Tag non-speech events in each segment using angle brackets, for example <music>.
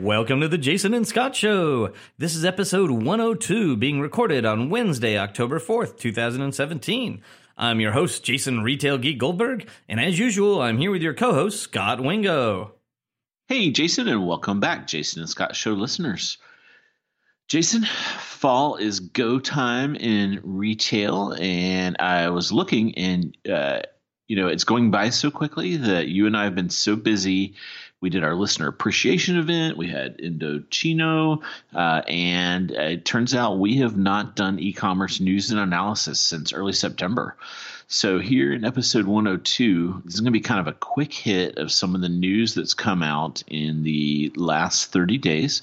Welcome to the Jason and Scott Show. This is episode 102 being recorded on Wednesday, October 4th, 2017. I'm your host, Jason Retail Geek Goldberg, and as usual, I'm here with your co host, Scot Wingo. Hey, Jason, and welcome back, Jason and Scott Show listeners. Jason, fall is go time in retail, and I was looking, and uh, you know, it's going by so quickly that you and I have been so busy we did our listener appreciation event. We had Indochino, uh, and it turns out we have not done e-commerce news and analysis since early September. So here in episode 102, this is going to be kind of a quick hit of some of the news that's come out in the last 30 days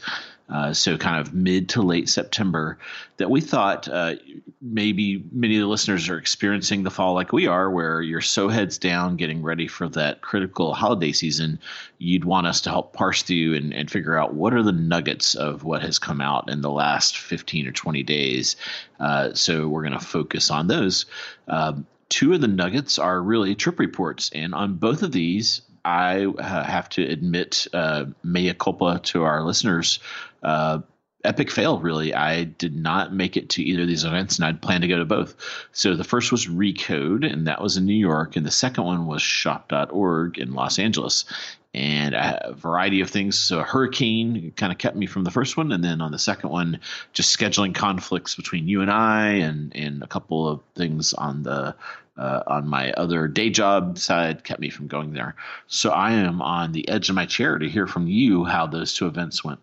uh, so kind of mid to late September, that we thought uh, maybe many of the listeners are experiencing the fall like we are, where you're so heads down getting ready for that critical holiday season. You'd want us to help parse through and, and figure out what are the nuggets of what has come out in the last 15 or 20 days. Uh, so we're going to focus on those. Um, two of the nuggets are really trip reports. And on both of these, I uh, have to admit uh, mea culpa to our listeners. Uh, epic fail, really. I did not make it to either of these events, and I'd planned to go to both. So the first was Recode, and that was in New York, and the second one was Shop.org in Los Angeles. And a variety of things. So a hurricane kind of kept me from the first one, and then on the second one, just scheduling conflicts between you and I, and and a couple of things on the uh, on my other day job side kept me from going there. So I am on the edge of my chair to hear from you how those two events went.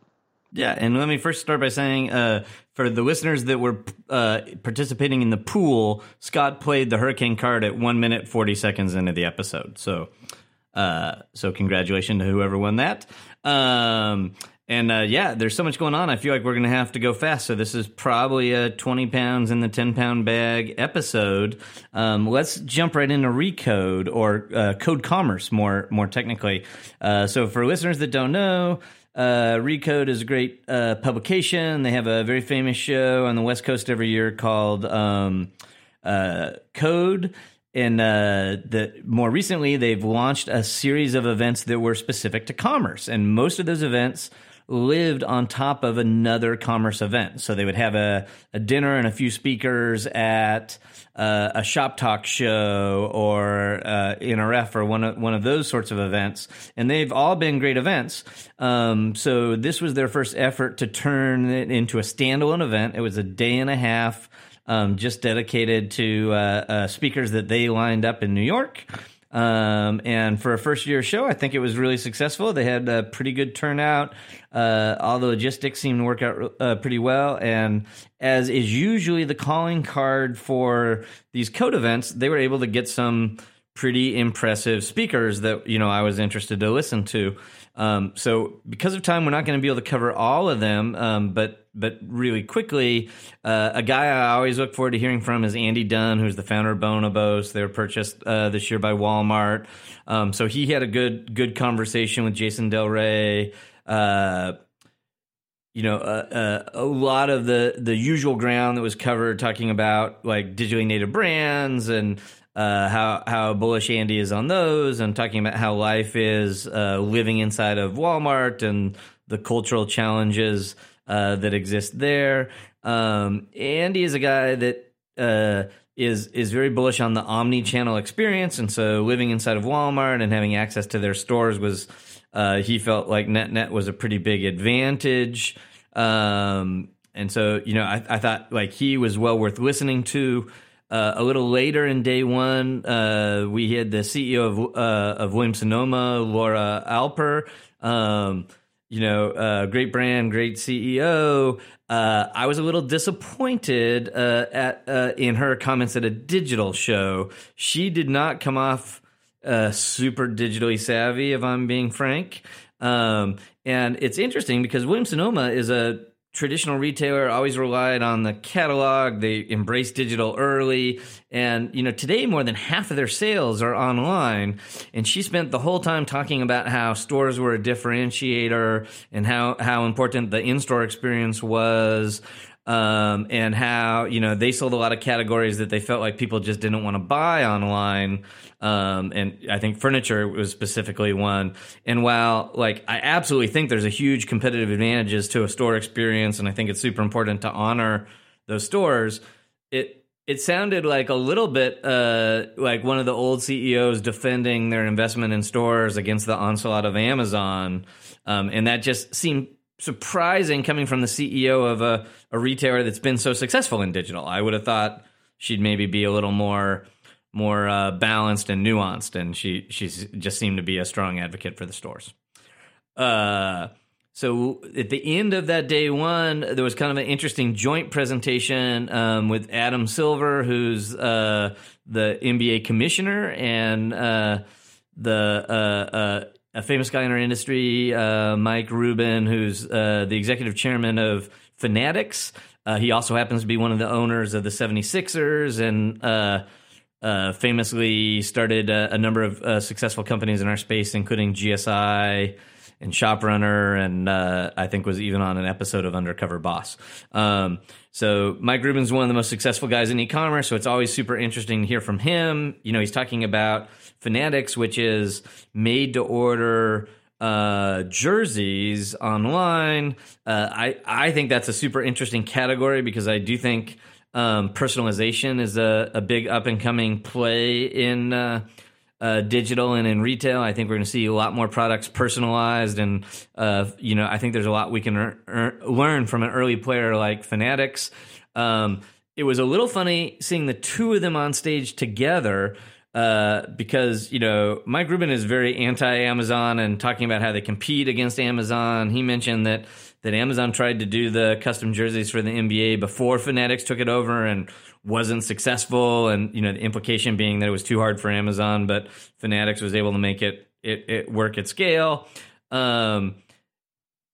Yeah, and let me first start by saying uh, for the listeners that were uh, participating in the pool, Scot played the hurricane card at one minute forty seconds into the episode. So, uh, so congratulations to whoever won that. Um, and uh, yeah, there's so much going on. I feel like we're going to have to go fast. So this is probably a 20 pounds in the 10 pound bag episode. Um, let's jump right into Recode or uh, Code Commerce, more more technically. Uh, so for listeners that don't know. Uh, Recode is a great uh, publication. They have a very famous show on the West Coast every year called um, uh, Code and uh, the more recently they've launched a series of events that were specific to commerce and most of those events lived on top of another commerce event. So they would have a, a dinner and a few speakers at uh, a shop talk show or uh, NRF or one of, one of those sorts of events. And they've all been great events. Um, so this was their first effort to turn it into a standalone event. It was a day and a half. Um, just dedicated to uh, uh speakers that they lined up in New York. Um, and for a first year show, I think it was really successful. They had a pretty good turnout. Uh, all the logistics seemed to work out uh, pretty well. And as is usually the calling card for these code events, they were able to get some pretty impressive speakers that you know I was interested to listen to. Um, so because of time, we're not going to be able to cover all of them. Um, but but really quickly, uh, a guy I always look forward to hearing from is Andy Dunn, who's the founder of Bonobos. They were purchased uh, this year by Walmart. Um, so he had a good good conversation with Jason Del Rey. Uh, you know, uh, uh, a lot of the the usual ground that was covered, talking about like digitally native brands and uh, how how bullish Andy is on those, and talking about how life is uh, living inside of Walmart and the cultural challenges uh, that exist there. Um, Andy is a guy that uh, is is very bullish on the omni-channel experience, and so living inside of Walmart and having access to their stores was uh, he felt like net net was a pretty big advantage. Um, and so, you know, I, I, thought like he was well worth listening to. Uh, a little later in day one, uh, we had the CEO of uh, of Williams Sonoma, Laura Alber. Um, you know, uh, great brand, great CEO. Uh, I was a little disappointed uh, at in her comments at a digital show. She did not come off super digitally savvy, if I'm being frank. Um, and it's interesting because Williams Sonoma is a traditional retailer always relied on the catalog. They embraced digital early. And you know today more than half of their sales are online. And she spent the whole time talking about how stores were a differentiator and how how important the in-store experience was um, and how you know they sold a lot of categories that they felt like people just didn't want to buy online. Um, and I think furniture was specifically one. And while like I absolutely think there's a huge competitive advantages to a store experience, and I think it's super important to honor those stores. It it sounded like a little bit uh, like one of the old CEOs defending their investment in stores against the onslaught of Amazon, um, and that just seemed surprising coming from the CEO of a, a retailer that's been so successful in digital. I would have thought she'd maybe be a little more more uh, balanced and nuanced, and she she's just seemed to be a strong advocate for the stores. Uh, so at the end of that day one, there was kind of an interesting joint presentation um, with Adam Silver, who's uh, the NBA commissioner, and uh, the uh, uh, a famous guy in our industry, uh, Mike Rubin, who's uh, the executive chairman of Fanatics. Uh, he also happens to be one of the owners of the 76ers and uh, uh, famously started a, a number of uh, successful companies in our space, including GSI and ShopRunner, and I think was even on an episode of Undercover Boss. Um, so Mike Rubin's one of the most successful guys in e-commerce, so it's always super interesting to hear from him. You know, he's talking about – Fanatics, which is made to order uh, jerseys online. Uh, I I think that's a super interesting category because I do think um, personalization is a, a big up and coming play in. Uh, uh, digital and in retail. I think we're going to see a lot more products personalized, and uh, you know, I think there's a lot we can er- er- learn from an early player like Fanatics. Um, it was a little funny seeing the two of them on stage together uh, because you know Mike Rubin is very anti-Amazon and talking about how they compete against Amazon. He mentioned that that Amazon tried to do the custom jerseys for the NBA before Fanatics took it over and wasn't successful, and you know the implication being that it was too hard for Amazon, but Fanatics was able to make it it, it work at scale. Um,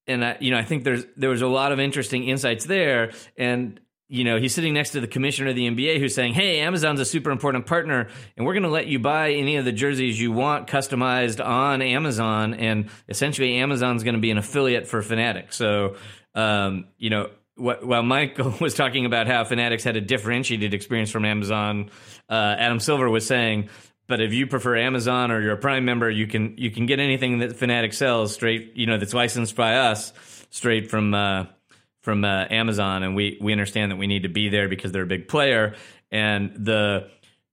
and I, you know, I think there's there was a lot of interesting insights there, and you know, he's sitting next to the commissioner of the NBA who's saying, Hey, Amazon's a super important partner, and we're going to let you buy any of the jerseys you want customized on Amazon. And essentially, Amazon's going to be an affiliate for Fanatics. So, um, you know, while Michael <laughs> was talking about how Fanatics had a differentiated experience from Amazon, uh, Adam Silver was saying, but if you prefer Amazon or you're a Prime member, you can you can get anything that Fanatics sells straight, you know, that's licensed by us straight from uh, from uh, Amazon, and we we understand that we need to be there because they're a big player. And the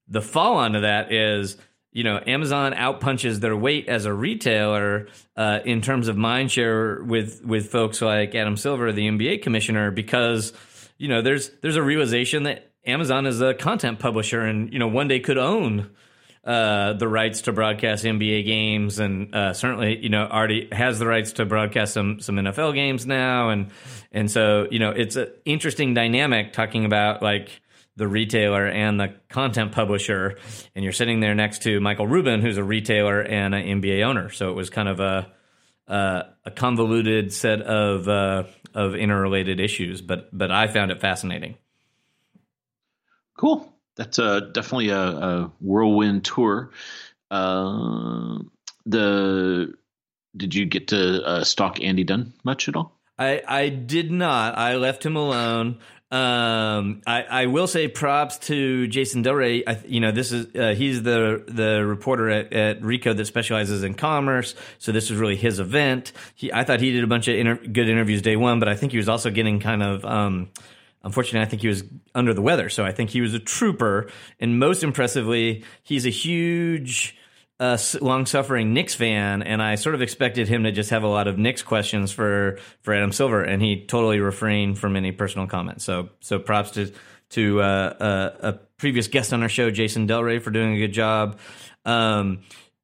the fall onto that is, you know, Amazon outpunches their weight as a retailer uh, in terms of mind share with with folks like Adam Silver, the NBA commissioner, because you know there's there's a realization that Amazon is a content publisher, and you know one day could own uh, the rights to broadcast NBA games, and uh, certainly, you know, already has the rights to broadcast some some NFL games now, and and so you know, it's an interesting dynamic talking about like the retailer and the content publisher, and you're sitting there next to Michael Rubin, who's a retailer and an NBA owner. So it was kind of a uh, a convoluted set of uh, of interrelated issues, but but I found it fascinating. Cool that's a definitely a, a whirlwind tour. Uh, the did you get to uh, stalk Andy Dunn much at all? I I did not. I left him alone. Um, I, I will say props to Jason Del Rey. I, you know, this is uh, he's the the reporter at, at Recode that specializes in commerce. So this was really his event. He, I thought he did a bunch of inter- good interviews day one, but I think he was also getting kind of um, Unfortunately, I think he was under the weather, so I think he was a trooper. And most impressively, he's a huge, uh, long-suffering Knicks fan, and I sort of expected him to just have a lot of Knicks questions for for Adam Silver, and he totally refrained from any personal comments. So, so props to to uh, uh, a previous guest on our show, Jason Del Rey, for doing a good job. Um,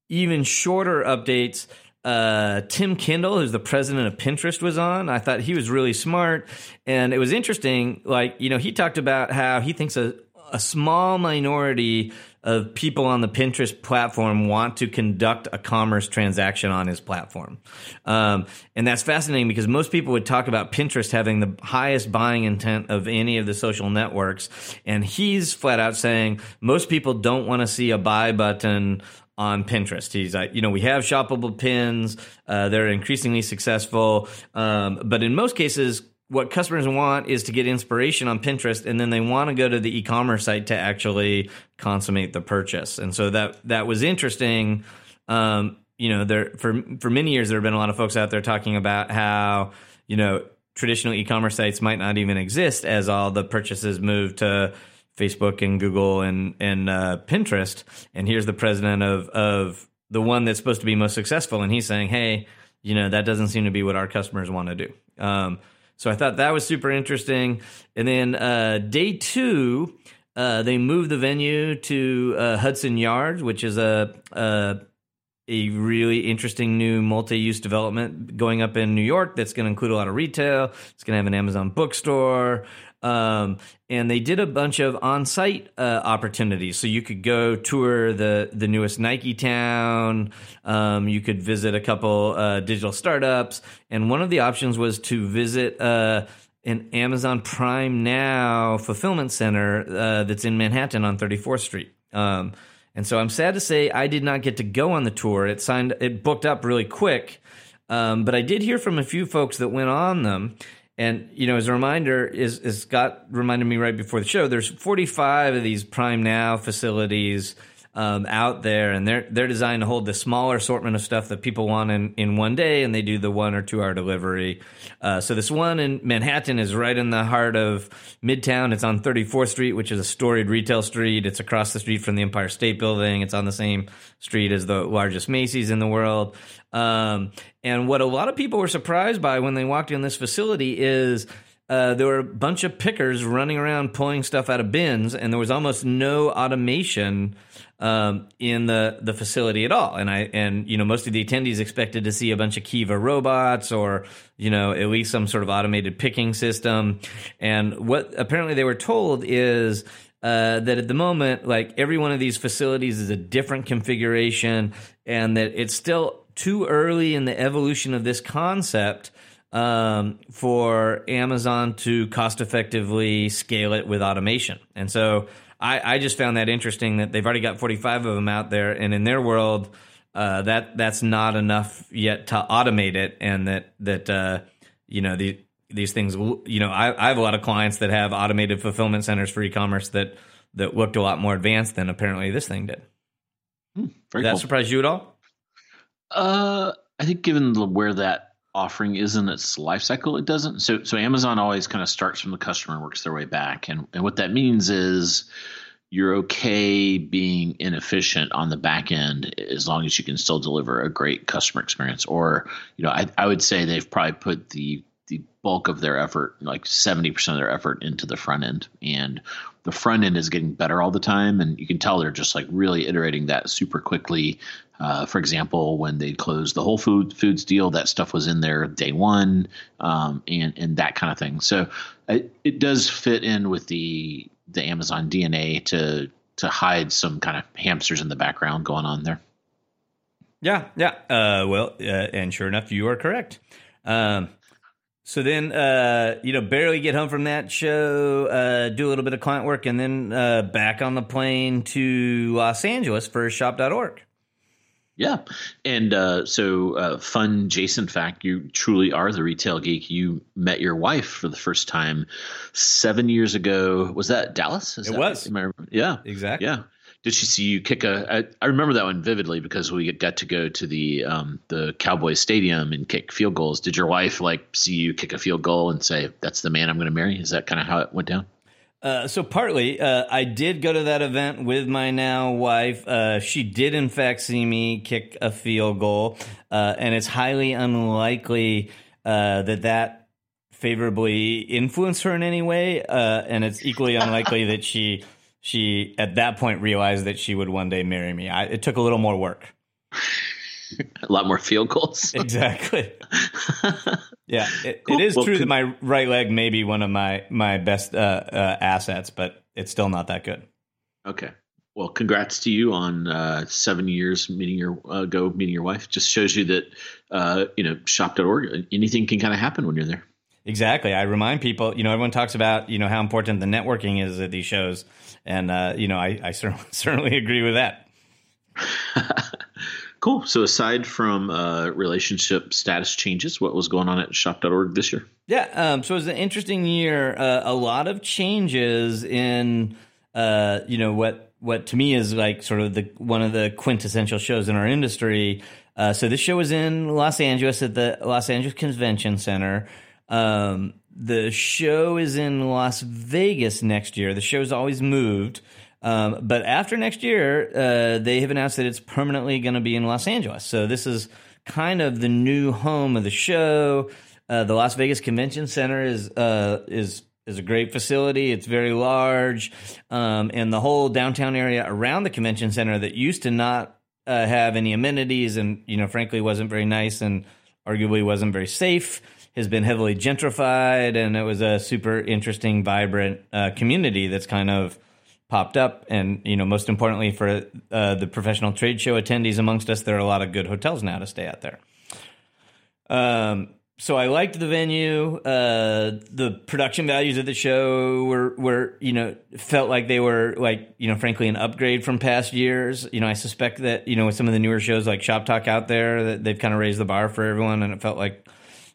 even shorter updates uh, Tim Kendall, who's the president of Pinterest, was on. I thought he was really smart, and it was interesting. Like you know, he talked about how he thinks a a small minority of people on the Pinterest platform want to conduct a commerce transaction on his platform. Um, and that's fascinating because most people would talk about Pinterest having the highest buying intent of any of the social networks. And he's flat out saying most people don't want to see a buy button on Pinterest. He's like, you know, we have shoppable pins. Uh, they're increasingly successful. Um, but in most cases, what customers want is to get inspiration on Pinterest, and then they want to go to the e-commerce site to actually consummate the purchase. And so that that was interesting. Um, you know, there for for many years there have been a lot of folks out there talking about how you know traditional e-commerce sites might not even exist as all the purchases move to Facebook and Google and and uh, Pinterest. And here's the president of of the one that's supposed to be most successful, and he's saying, "Hey, you know that doesn't seem to be what our customers want to do." Um, so I thought that was super interesting. And then uh, day two, uh, they moved the venue to uh, Hudson Yards, which is a, a a really interesting new multi-use development going up in New York that's going to include a lot of retail. It's going to have an Amazon bookstore. Um, and they did a bunch of on-site uh, opportunities, so you could go tour the the newest Nike town. Um, you could visit a couple uh, digital startups, and one of the options was to visit uh, an Amazon Prime Now fulfillment center uh, that's in Manhattan on 34th Street. Um, and so I'm sad to say I did not get to go on the tour. It signed, it booked up really quick, um, but I did hear from a few folks that went on them and you know, as a reminder, is, is Scot reminded me right before the show. There's 45 of these Prime Now facilities um, out there, and they're they're designed to hold the smaller assortment of stuff that people want in, in one day, and they do the one or two hour delivery. Uh, so this one in Manhattan is right in the heart of Midtown. It's on 34th Street, which is a storied retail street. It's across the street from the Empire State Building. It's on the same street as the largest Macy's in the world. Um, and what a lot of people were surprised by when they walked in this facility is uh, there were a bunch of pickers running around pulling stuff out of bins, and there was almost no automation um, in the the facility at all. And I and you know most of the attendees expected to see a bunch of Kiva robots or you know at least some sort of automated picking system. And what apparently they were told is. Uh, that at the moment, like every one of these facilities is a different configuration, and that it's still too early in the evolution of this concept um, for Amazon to cost effectively scale it with automation. And so I, I, just found that interesting that they've already got 45 of them out there, and in their world, uh, that that's not enough yet to automate it, and that that uh, you know the, these things. You know, I, I have a lot of clients that have automated fulfillment centers for e-commerce that that looked a lot more advanced than apparently this thing did. Hmm, did that cool. surprise you at all? Uh, I think given the, where that offering is in its life cycle, it doesn't. So, so Amazon always kind of starts from the customer and works their way back, and and what that means is you're okay being inefficient on the back end as long as you can still deliver a great customer experience. Or, you know, I, I would say they've probably put the the bulk of their effort, like 70% of their effort, into the front end. And the front end is getting better all the time. And you can tell they're just like really iterating that super quickly. Uh, for example, when they closed the Whole Food Foods deal, that stuff was in there day one, um, and and that kind of thing. So it, it does fit in with the the Amazon DNA to to hide some kind of hamsters in the background going on there. Yeah, yeah. Uh, well, uh, and sure enough, you are correct. Um, so then, uh, you know, barely get home from that show, uh, do a little bit of client work, and then uh, back on the plane to Los Angeles for shop.org. Yeah. And uh, so, uh, fun Jason fact you truly are the retail geek. You met your wife for the first time seven years ago. Was that Dallas? Is it that was. Yeah. Exactly. Yeah did she see you kick a? I, I remember that one vividly because we got to go to the um, the Cowboys Stadium and kick field goals. Did your wife like see you kick a field goal and say, "That's the man I'm going to marry"? Is that kind of how it went down? Uh, so partly, uh, I did go to that event with my now wife. Uh, she did, in fact, see me kick a field goal, uh, and it's highly unlikely uh, that that favorably influenced her in any way, uh, and it's equally unlikely that she she at that point realized that she would one day marry me. I, it took a little more work. <laughs> a lot more field goals. <laughs> <laughs> exactly. yeah, it, cool. it is well, true that my right leg may be one of my my best uh, uh, assets, but it's still not that good. Okay. Well, congrats to you on uh, seven years meeting your uh, go meeting your wife. Just shows you that uh, you know shop.org anything can kind of happen when you're there. Exactly. I remind people, you know, everyone talks about, you know, how important the networking is at these shows. And, uh, you know, I, I certainly, <laughs> certainly agree with that. <laughs> cool. So aside from uh, relationship status changes, what was going on at shop.org this year? Yeah. Um, so it was an interesting year. Uh, a lot of changes in, uh, you know, what, what to me is like sort of the, one of the quintessential shows in our industry. Uh, so this show was in Los Angeles at the Los Angeles Convention Center. Um, the show is in Las Vegas next year. The show's always moved. Um, but after next year, uh, they have announced that it's permanently going to be in Los Angeles. So this is kind of the new home of the show. Uh, the Las Vegas Convention Center is uh, is is a great facility. It's very large, um, and the whole downtown area around the convention center that used to not uh, have any amenities, and you know, frankly, wasn't very nice, and arguably wasn't very safe has been heavily gentrified, and it was a super interesting, vibrant uh, community that's kind of popped up. And you know, most importantly for uh, the professional trade show attendees amongst us, there are a lot of good hotels now to stay out there. Um, so I liked the venue. Uh, the production values of the show were were you know felt like they were like you know frankly an upgrade from past years. You know I suspect that you know with some of the newer shows like Shoptalk out there that they've kind of raised the bar for everyone, and it felt like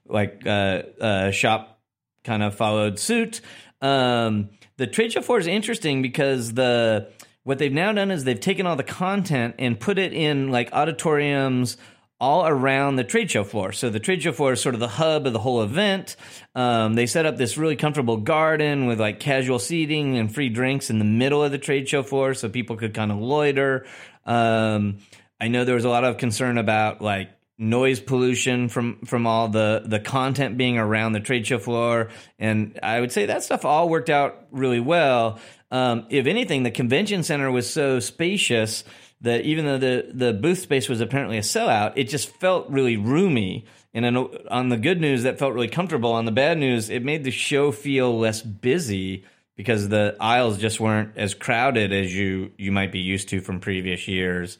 like uh, uh, shop kind of followed suit. Um, the trade show floor is interesting because the what they've now done is they've taken all the content and put it in like auditoriums all around the trade show floor. So the trade show floor is sort of the hub of the whole event. Um, they set up this really comfortable garden with like casual seating and free drinks in the middle of the trade show floor, so people could kind of loiter. Um, I know there was a lot of concern about like noise pollution from from all the the content being around the trade show floor. And i would say that stuff all worked out really well. Um, if anything the convention center was so spacious that even though the the booth space was apparently a sellout it just felt really roomy. And on the good news that felt really comfortable. On the bad news it made the show feel less busy because the aisles just weren't as crowded as you you might be used to from previous years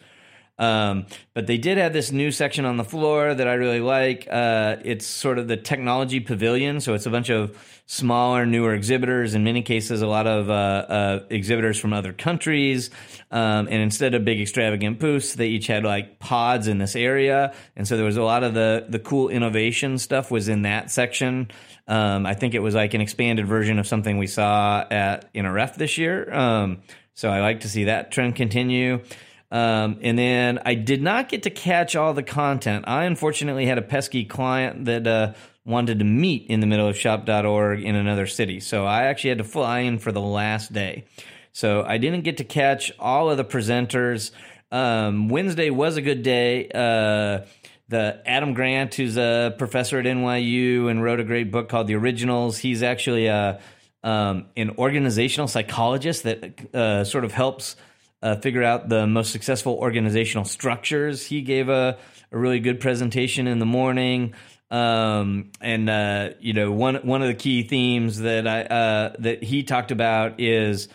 um, but they did have this new section on the floor that I really like. Uh, it's sort of the technology pavilion. So it's a bunch of smaller, newer exhibitors. In many cases, a lot of uh, uh, exhibitors from other countries. Um, and instead of big extravagant booths, they each had like pods in this area. And so there was a lot of the, the cool innovation stuff was in that section. Um, I think it was like an expanded version of something we saw at NRF this year. Um, so I like to see that trend continue. Um, and then I did not get to catch all the content. I unfortunately had a pesky client that uh, wanted to meet in the middle of shop.org in another city. So I actually had to fly in for the last day. So I didn't get to catch all of the presenters. Um, Wednesday was a good day. Uh, the Adam Grant, who's a professor at NYU and wrote a great book called The Originals, he's actually a um, an organizational psychologist that uh, sort of helps uh, figure out the most successful organizational structures. He gave a, a really good presentation in the morning. Um, and uh, you know one one of the key themes that I uh, that he talked about is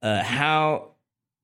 uh, how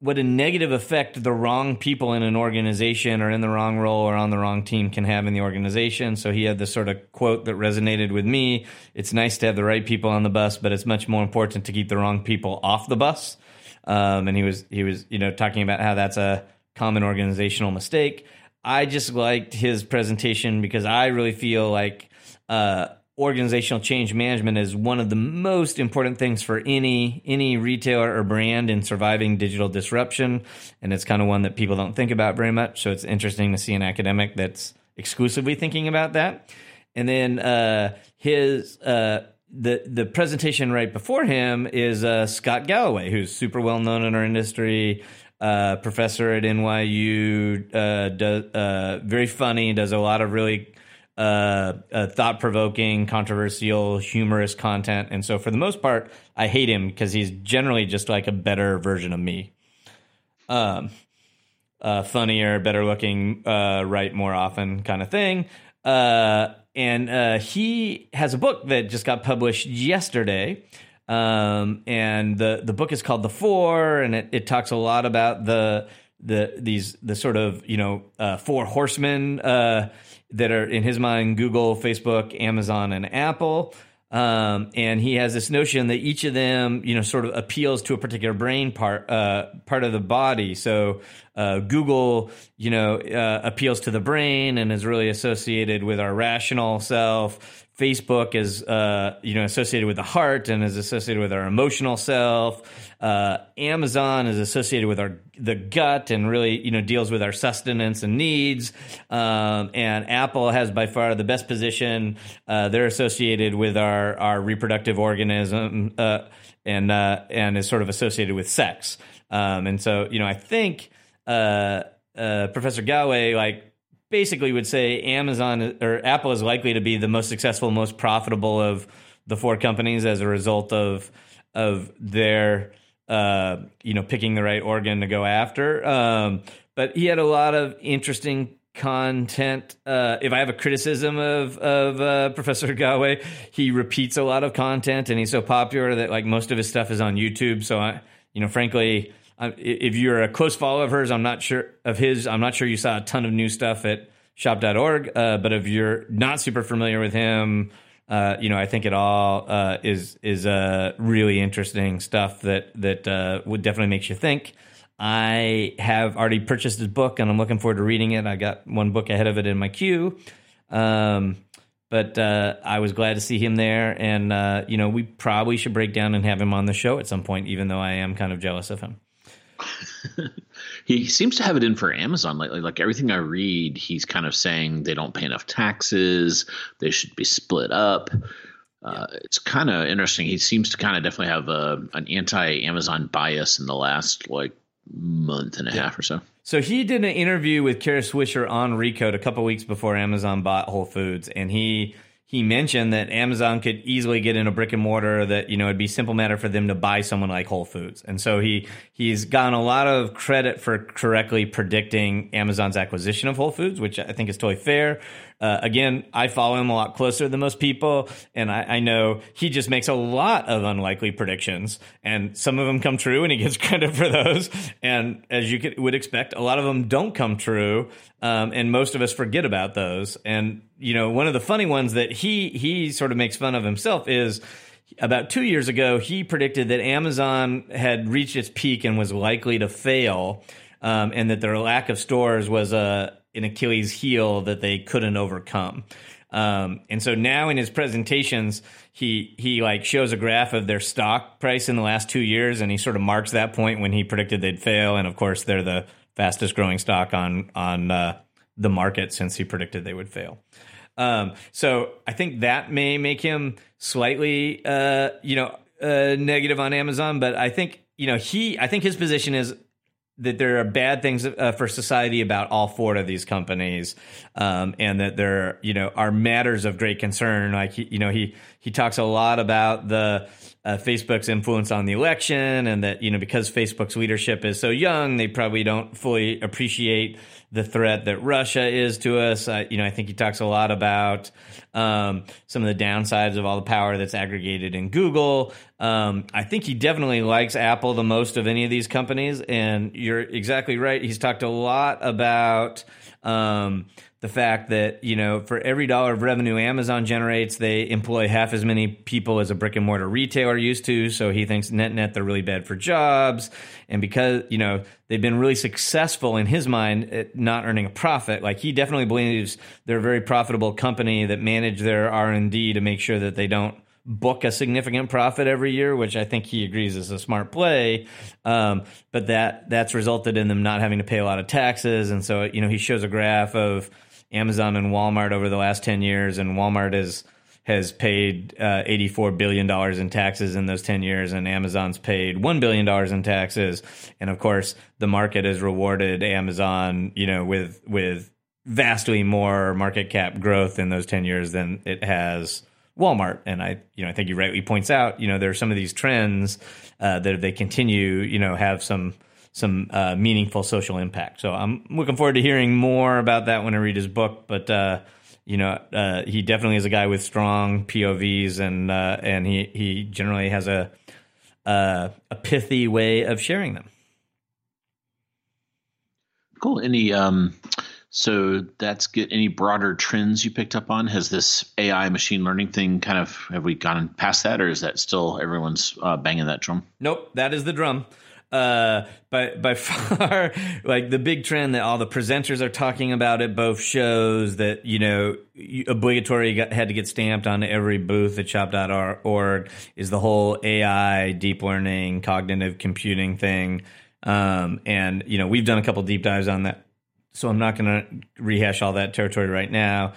what a negative effect the wrong people in an organization or in the wrong role or on the wrong team can have in the organization. So he had this sort of quote that resonated with me. It's nice to have the right people on the bus, but it's much more important to keep the wrong people off the bus. Um, and he was he was you know talking about how that's a common organizational mistake. I just liked his presentation because I really feel like uh, organizational change management is one of the most important things for any any retailer or brand in surviving digital disruption, and it's kind of one that people don't think about very much. So it's interesting to see an academic that's exclusively thinking about that. And then uh, his uh, the the presentation right before him is uh, Scott Galloway, who's super well known in our industry, uh, professor at NYU, uh, does, uh, very funny, does a lot of really uh, uh, thought provoking, controversial, humorous content, and so for the most part, I hate him because he's generally just like a better version of me. Um, funnier, better looking, right more often, kind of thing. And uh, he has a book that just got published yesterday Um, and the the book is called The Four, and it, it talks a lot about the the these the sort of you know uh, four horsemen uh, that are in his mind Google, Facebook, Amazon, and Apple. Um, and he has this notion that each of them, you know, sort of appeals to a particular brain part, uh, part of the body. So, uh, Google, you know, uh, appeals to the brain and is really associated with our rational self. Facebook is, uh, you know, associated with the heart and is associated with our emotional self. Uh, Amazon is associated with our the gut and really, you know, deals with our sustenance and needs. Um, and Apple has by far the best position. Uh, they're associated with our our reproductive organism uh, and uh, and is sort of associated with sex. Um, and so, you know, I think uh, Professor Galloway like basically would say Amazon or Apple is likely to be the most successful, most profitable of the four companies as a result of of their uh, you know picking the right organ to go after. Um, but he had a lot of interesting content. Uh, if I have a criticism of of uh, Professor Galloway, he repeats a lot of content, and he's so popular that like most of his stuff is on YouTube. So I, you know, frankly if you're a close follower of hers, I'm not sure of his. I'm not sure you saw a ton of new stuff at shop.org. Uh, but if you're not super familiar with him, uh, you know, I think it all uh, is is uh, really interesting stuff that that uh, would definitely makes you think. I have already purchased his book, and I'm looking forward to reading it. I got one book ahead of it in my queue. Um, but uh, I was glad to see him there, and uh, you know, we probably should break down and have him on the show at some point, even though I am kind of jealous of him. <laughs> he seems to have it in for Amazon lately. Like everything I read, he's kind of saying they don't pay enough taxes, they should be split up. Uh, it's kind of interesting. He seems to kind of definitely have a, an anti-Amazon bias in the last like month and a yeah. half or so. So he did an interview with Kara Swisher on Recode a couple weeks before Amazon bought Whole Foods, and he he mentioned that Amazon could easily get in a brick and mortar that you know it'd be simple matter for them to buy someone like Whole Foods, and so he he's gotten a lot of credit for correctly predicting Amazon's acquisition of Whole Foods, which I think is totally fair. Uh, again, I follow him a lot closer than most people, and I, I, know he just makes a lot of unlikely predictions, and some of them come true, and he gets <laughs> credit for those. And as you could, would expect, a lot of them don't come true, um, and most of us forget about those. And you know, one of the funny ones that he he sort of makes fun of himself is about two years ago, he predicted that Amazon had reached its peak and was likely to fail, um, and that their lack of stores was a an Achilles heel that they couldn't overcome. Um, and so now in his presentations, he he like shows a graph of their stock price in the last two years, and he sort of marks that point when he predicted they'd fail. And of course, they're the fastest growing stock on on uh, the market since he predicted they would fail. Um, so I think that may make him slightly, uh, you know, uh, negative on Amazon. But I think you know he, I think his position is that there are bad things uh, for society about all four of these companies, um, and that there, you know, are matters of great concern. Like, he, you know, he he talks a lot about the uh, Facebook's influence on the election, and that you know because Facebook's leadership is so young, they probably don't fully appreciate the threat that Russia is to us. Uh, you know, I think he talks a lot about um, some of the downsides of all the power that's aggregated in Google. Um, I think he definitely likes Apple the most of any of these companies, and you're exactly right. He's talked a lot about. Um, the fact that you know for every dollar of revenue Amazon generates, they employ half as many people as a brick and mortar retailer used to. So he thinks net net they're really bad for jobs, and because you know they've been really successful in his mind at not earning a profit. Like he definitely believes they're a very profitable company that manage their R and D to make sure that they don't book a significant profit every year, which I think he agrees is a smart play. Um, but that that's resulted in them not having to pay a lot of taxes, and so you know he shows a graph of Amazon and Walmart over the last 10 years, and Walmart is, has paid uh, $84 billion in taxes in those 10 years, and Amazon's paid $1 billion in taxes. And of course, the market has rewarded Amazon, you know, with, with vastly more market cap growth in those 10 years than it has Walmart. And I, you know, I think you rightly points out, you know, there are some of these trends uh, that if they continue, you know, have some some uh, meaningful social impact. So I'm looking forward to hearing more about that when I read his book. But uh, you know, uh, he definitely is a guy with strong POVs, and uh, and he he generally has a uh, a pithy way of sharing them. Cool. Any um, so that's good. Any broader trends you picked up on? Has this AI machine learning thing kind of have we gone past that, or is that still everyone's uh, banging that drum? Nope, that is the drum uh, by by <laughs> far like the big trend that all the presenters are talking about at both shows that you know obligatory got, had to get stamped on every booth at shop.org is the whole AI deep learning cognitive computing thing. Um, and you know we've done a couple deep dives on that so I'm not going to rehash all that territory right now.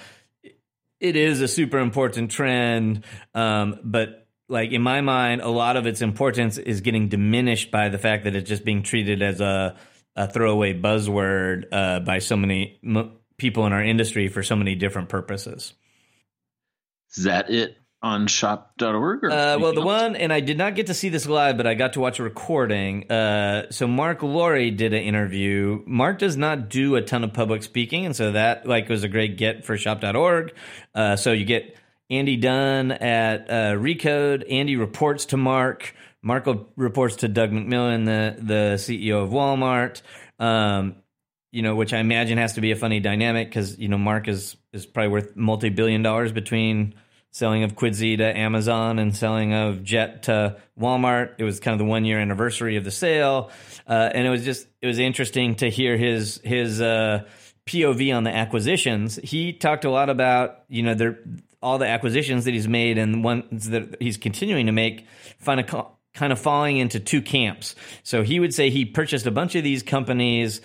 It is a super important trend um, but like in my mind, a lot of its importance is getting diminished by the fact that it's just being treated as a, a throwaway buzzword uh, by so many m- people in our industry for so many different purposes. Is that it on shop.org? Uh, well, the else? one, and I did not get to see this live, but I got to watch a recording. Uh, so Marc Lore did an interview. Mark does not do a ton of public speaking, and so that like was a great get for shop.org. Uh, so you get Andy Dunn at uh, Recode. Andy reports to Mark. Marc reports to Doug McMillon, the the CEO of Walmart. Um, you know, which I imagine has to be a funny dynamic because you know Marc is is probably worth multi billion dollars between selling of Quidsi to Amazon and selling of Jet to Walmart. It was kind of the one year anniversary of the sale, uh, and it was just it was interesting to hear his his. Uh, POV on the acquisitions, he talked a lot about you know there all the acquisitions that he's made and ones that he's continuing to make find a kind of falling into two camps. So he would say he purchased a bunch of these companies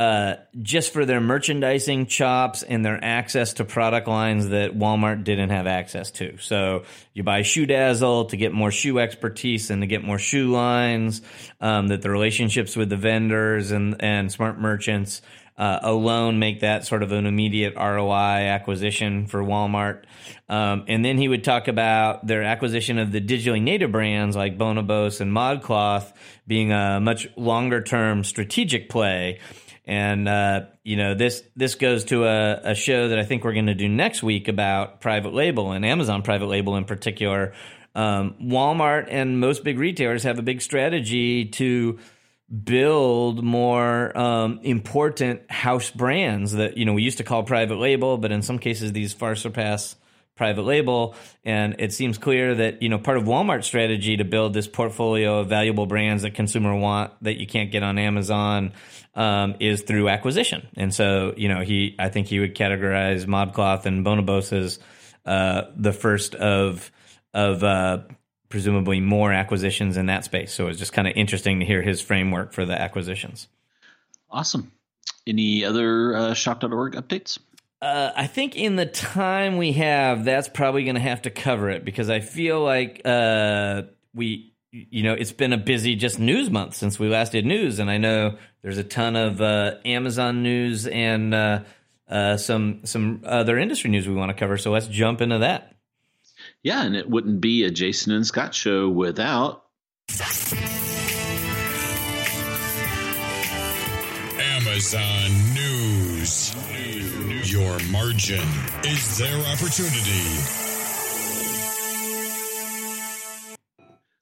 uh, just for their merchandising chops and their access to product lines that Walmart didn't have access to. So you buy ShoeDazzle to get more shoe expertise and to get more shoe lines. Um, that the relationships with the vendors and and smart merchants uh, alone make that sort of an immediate ROI acquisition for Walmart. Um, and then he would talk about their acquisition of the digitally native brands like Bonobos and ModCloth being a much longer term strategic play. And uh, you know this this goes to a, a show that I think we're going to do next week about private label and Amazon private label in particular. Um, Walmart and most big retailers have a big strategy to build more um, important house brands that you know we used to call private label, but in some cases these far surpass private label. And it seems clear that you know part of Walmart's strategy to build this portfolio of valuable brands that consumer want that you can't get on Amazon um, is through acquisition. And so you know he, I think he would categorize ModCloth and Bonobos as uh, the first of of uh, presumably more acquisitions in that space. So it was just kind of interesting to hear his framework for the acquisitions. Awesome. Any other uh, shop.org updates? Uh, I think in the time we have, that's probably going to have to cover it because I feel like uh, we, you know, it's been a busy just news month since we last did news, and I know there's a ton of uh, Amazon news and uh, uh, some some other industry news we want to cover. So let's jump into that. Yeah, and it wouldn't be a Jason and Scott show without Amazon News. Your margin is their opportunity.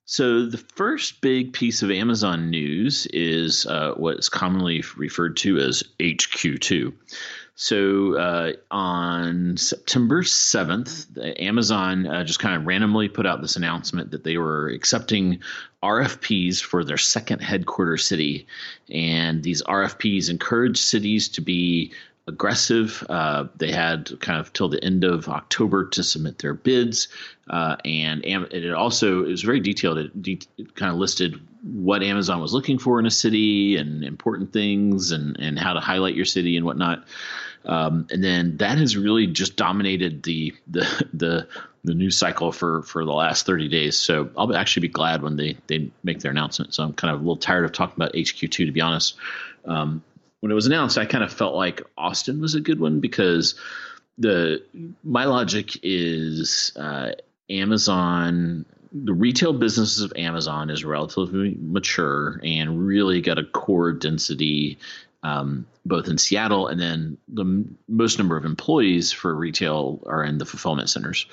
So, the first big piece of Amazon news is uh, what's commonly referred to as HQ2. So uh, on September 7th, Amazon uh, just kind of randomly put out this announcement that they were accepting RFPs for their second headquarters city. And these RFPs encourage cities to be aggressive. Uh, they had kind of till the end of October to submit their bids, uh, and it also it was very detailed. It, de- it, kind of listed what Amazon was looking for in a city and important things, and and how to highlight your city and whatnot. Um, and then that has really just dominated the the the the news cycle for for the last 30 days. So I'll actually be glad when they they make their announcement. So I'm kind of a little tired of talking about HQ2 to be honest. Um, when it was announced, I kind of felt like Austin was a good one because the my logic is uh, Amazon the retail businesses of Amazon is relatively mature and really got a core density um, both in Seattle and then the most number of employees for retail are in the fulfillment centers.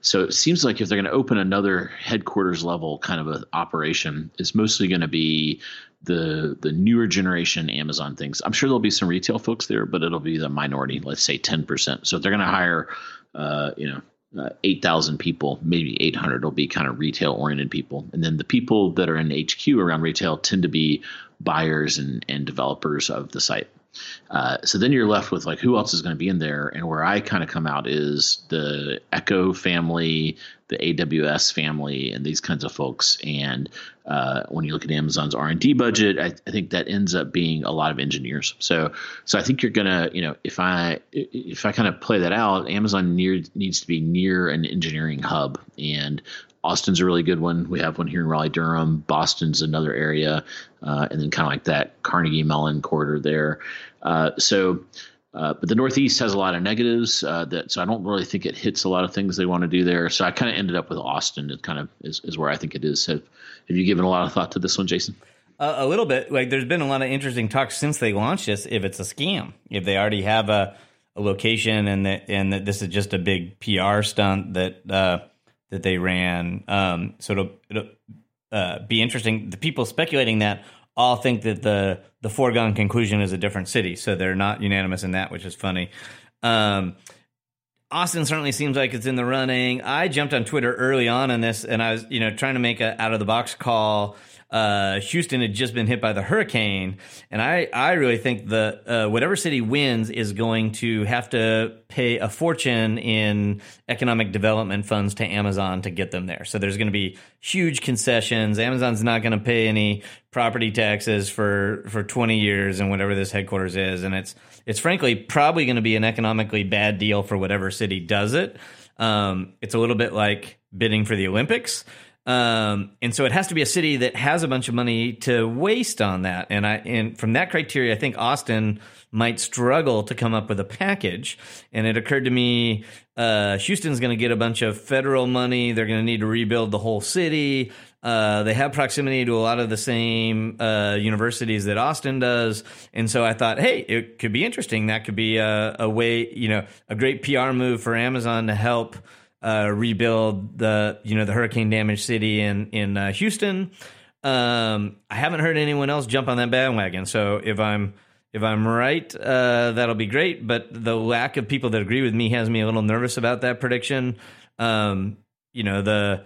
So it seems like if they're going to open another headquarters level kind of operation, it's mostly going to be the the newer generation Amazon things. I'm sure there'll be some retail folks there, but it'll be the minority. Let's say 10%. So if they're going to hire, uh, you know, uh, 8,000 people, maybe 800 will be kind of retail oriented people. And then the people that are in HQ around retail tend to be buyers and, and developers of the site. Uh, so then you're left with like who else is going to be in there, and where I kind of come out is the Echo family, the AWS family, and these kinds of folks. And uh, when you look at Amazon's R and D budget, I, I, think that ends up being a lot of engineers. So so I think you're gonna you know if I if I kind of play that out, Amazon near needs to be near an engineering hub, and Austin's a really good one. We have one here in Raleigh Durham. Boston's another area, uh, and then kind of like that Carnegie Mellon corridor there. Uh, so, uh, but the Northeast has a lot of negatives. Uh, that so I don't really think it hits a lot of things they want to do there. So I kind of ended up with Austin. It kind of is, is where I think it is. Have, have you given a lot of thought to this one, Jason? A little bit. Like there's been a lot of interesting talks since they launched this. If it's a scam, if they already have a, a location and that and that this is just a big PR stunt that uh, that they ran. Um, so it'll, it'll uh, be interesting. The people speculating that all think that the the foregone conclusion is a different city, so they're not unanimous in that, which is funny. Um, Austin certainly seems like it's in the running. I jumped on Twitter early on in this, and I was you know trying to make a out of the box call uh, Houston had just been hit by the hurricane, and I, I really think the uh, whatever city wins is going to have to pay a fortune in economic development funds to Amazon to get them there. So there's going to be huge concessions. Amazon's not going to pay any property taxes for for 20 years and whatever this headquarters is, and it's it's frankly probably going to be an economically bad deal for whatever city does it. Um, it's a little bit like bidding for the Olympics. Um, and so it has to be a city that has a bunch of money to waste on that. And I, and from that criteria, I think Austin might struggle to come up with a package. And it occurred to me, uh, Houston's going to get a bunch of federal money. They're going to need to rebuild the whole city. Uh, they have proximity to a lot of the same uh, universities that Austin does, and so I thought, hey, it could be interesting. That could be a, a way, you know, a great PR move for Amazon to help uh, rebuild the you know the hurricane damaged city in in uh, Houston. Um, I haven't heard anyone else jump on that bandwagon. So if I'm if I'm right, uh, that'll be great. But the lack of people that agree with me has me a little nervous about that prediction. Um, you know the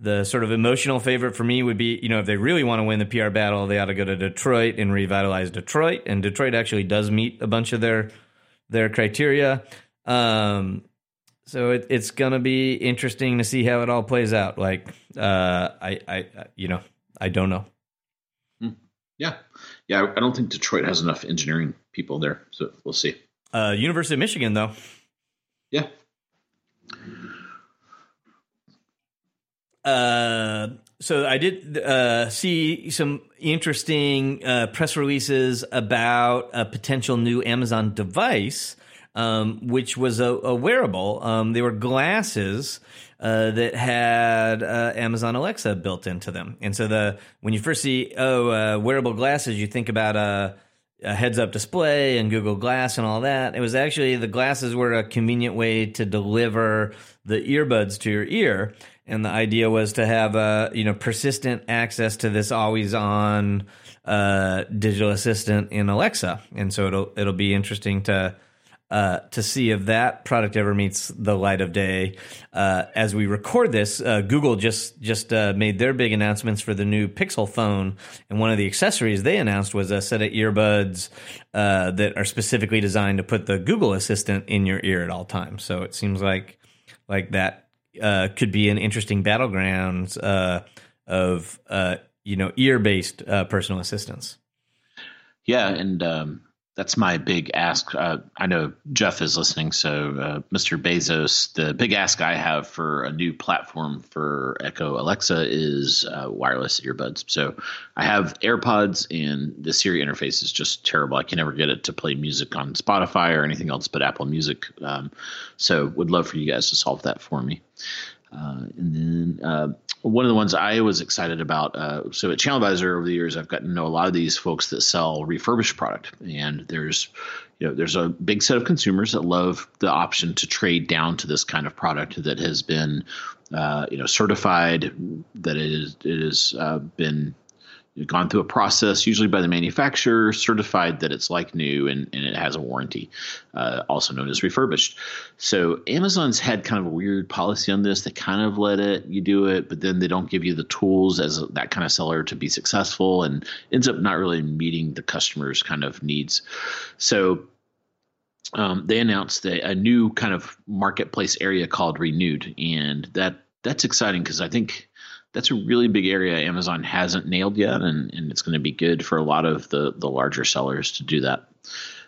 the sort of emotional favorite for me would be you know if they really want to win the PR battle, they ought to go to Detroit and revitalize Detroit. And Detroit actually does meet a bunch of their their criteria. Um, so it, it's gonna be interesting to see how it all plays out. Like, uh, I, I, you know, I don't know. Hmm. Yeah, yeah. I don't think Detroit has enough engineering people there, so we'll see. Uh, University of Michigan, though. Yeah. Uh, so I did uh, see some interesting uh, press releases about a potential new Amazon device um, which was a, a wearable. Um, they were glasses uh, that had uh, Amazon Alexa built into them. And so the when you first see oh uh, wearable glasses, you think about a, a heads up display and Google Glass and all that. It was actually the glasses were a convenient way to deliver the earbuds to your ear. And the idea was to have a you know persistent access to this always on uh, digital assistant in Alexa. And so it'll it'll be interesting to uh, to see if that product ever meets the light of day. Uh, as we record this, uh, Google just just uh, made their big announcements for the new Pixel phone, and one of the accessories they announced was a set of earbuds uh, that are specifically designed to put the Google Assistant in your ear at all times. So it seems like like that could be an interesting battlegrounds of you know ear based personal assistants. Yeah, and um that's my big ask. Uh, I know Jeff is listening, so uh, Mr. Bezos, the big ask I have for a new platform for Echo Alexa is uh, wireless earbuds. So I have AirPods, and the Siri interface is just terrible. I can never get it to play music on Spotify or anything else but Apple Music. Um, so would love for you guys to solve that for me. Uh, and then uh, one of the ones I was excited about. Uh, so at ChannelAdvisor over the years, I've gotten to know a lot of these folks that sell refurbished product, and there's you know there's a big set of consumers that love the option to trade down to this kind of product that has been uh, you know certified, that it is it has uh, been gone through a process, usually by the manufacturer, certified that it's like new and, and it has a warranty, uh, also known as refurbished. So Amazon's had kind of a weird policy on this. They kind of let it you do it, but then they don't give you the tools as a, that kind of seller to be successful, and ends up not really meeting the customer's kind of needs. So um, they announced a, a new kind of marketplace area called Renewed, and that that's exciting because I think that's a really big area Amazon hasn't nailed yet, and, and it's going to be good for a lot of the the larger sellers to do that.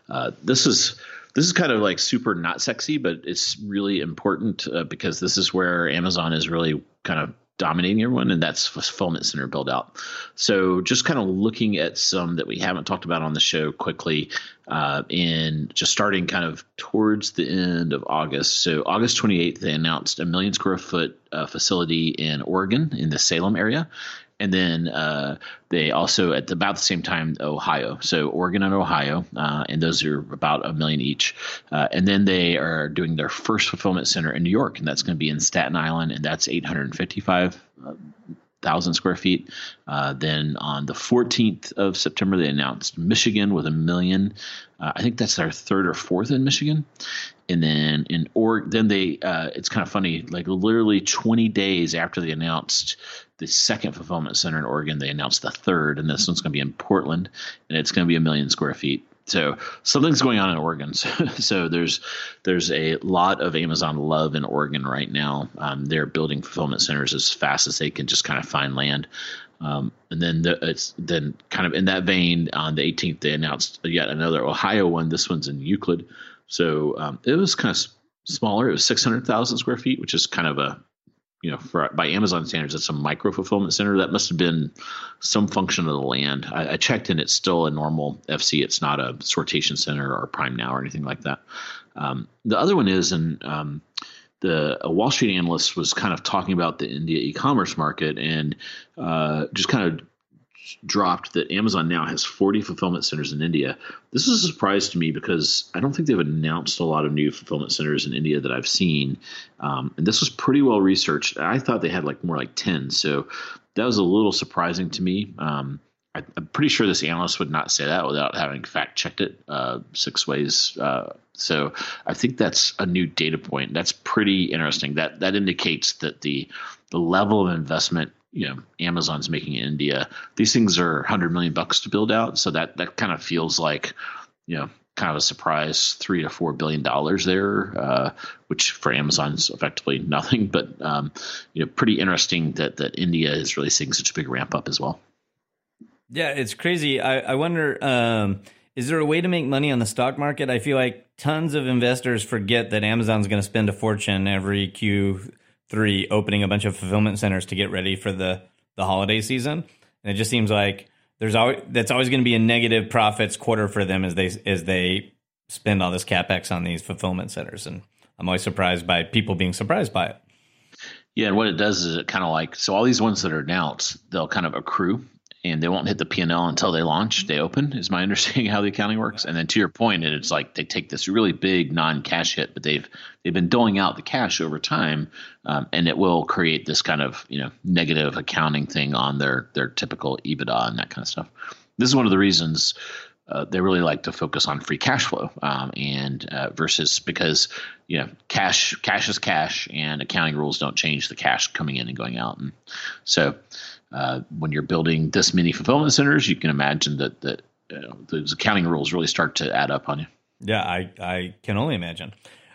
Uh, this is this is kind of like super not sexy, but it's really important uh, because this is where Amazon is really kind of dominating everyone, and that's fulfillment center build out. So just kind of looking at some that we haven't talked about on the show quickly, uh, in just starting kind of towards the end of August. So August 28th, they announced a million square foot uh, facility in Oregon in the Salem area, and then uh, they also at about the same time Ohio, so Oregon and Ohio, uh, and those are about a million each. Uh, and then they are doing their first fulfillment center in New York, and that's going to be in Staten Island, and that's 855 thousand square feet. Uh, then on the 14th of September, they announced Michigan with a million. Uh, I think that's their third or fourth in Michigan. And then in or then they uh, it's kind of funny like literally 20 days after they announced the second fulfillment center in Oregon, they announced the third, and this one's going to be in Portland, and it's going to be a million square feet. So something's going on in Oregon. <laughs> So, so, there's there's a lot of Amazon love in Oregon right now. Um, they're building fulfillment centers as fast as they can just kind of find land. Um, and then the, it's then kind of in that vein on the 18th they announced yet another Ohio one. This one's in Euclid. So um, it was kind of smaller. It was 600,000 square feet, which is kind of a you know, for, by Amazon standards, it's a micro fulfillment center. That must have been some function of the land. I, I, checked, and it's still a normal FC. It's not a sortation center or Prime Now or anything like that. Um, the other one is, and um, the a Wall Street analyst was kind of talking about the India e-commerce market and uh, just kind of dropped that Amazon now has 40 fulfillment centers in India. This is a surprise to me because I don't think they've announced a lot of new fulfillment centers in India that I've seen. Um, and this was pretty well researched. I thought they had like more like 10. So that was a little surprising to me. Um, I, am pretty sure this analyst would not say that without having fact checked it uh, six ways. Uh, so I think that's a new data point. That's pretty interesting. That that indicates that the the level of investment you know Amazon's making in India. These things are hundred million bucks to build out, so that that kind of feels like you know kind of a surprise three to four billion dollars there, uh, which for Amazon is effectively nothing. But um, you know, pretty interesting that that India is really seeing such a big ramp up as well. Yeah, it's crazy. I, I wonder. Um, is there a way to make money on the stock market? I feel like tons of investors forget that Amazon's going to spend a fortune every Q three opening a bunch of fulfillment centers to get ready for the the holiday season. And it just seems like there's always that's always going to be a negative profits quarter for them as they as they spend all this capex on these fulfillment centers. And I'm always surprised by people being surprised by it. Yeah, and what it does is it kind of like so all these ones that are announced, they'll kind of accrue and they won't hit the P&L until they launch, they open, is my <laughs> understanding how the accounting works. And then to your point, it's like they take this really big non-cash hit, but they've they've been doling out the cash over time, um, and it will create this kind of you know negative accounting thing on their their typical EBITDA and that kind of stuff. This is one of the reasons uh, they really like to focus on free cash flow um, and uh, versus because you know cash cash is cash and accounting rules don't change the cash coming in and going out and so uh, when you're building this many fulfillment centers, you can imagine that that you know, those accounting rules really start to add up on you. Yeah, I I can only imagine.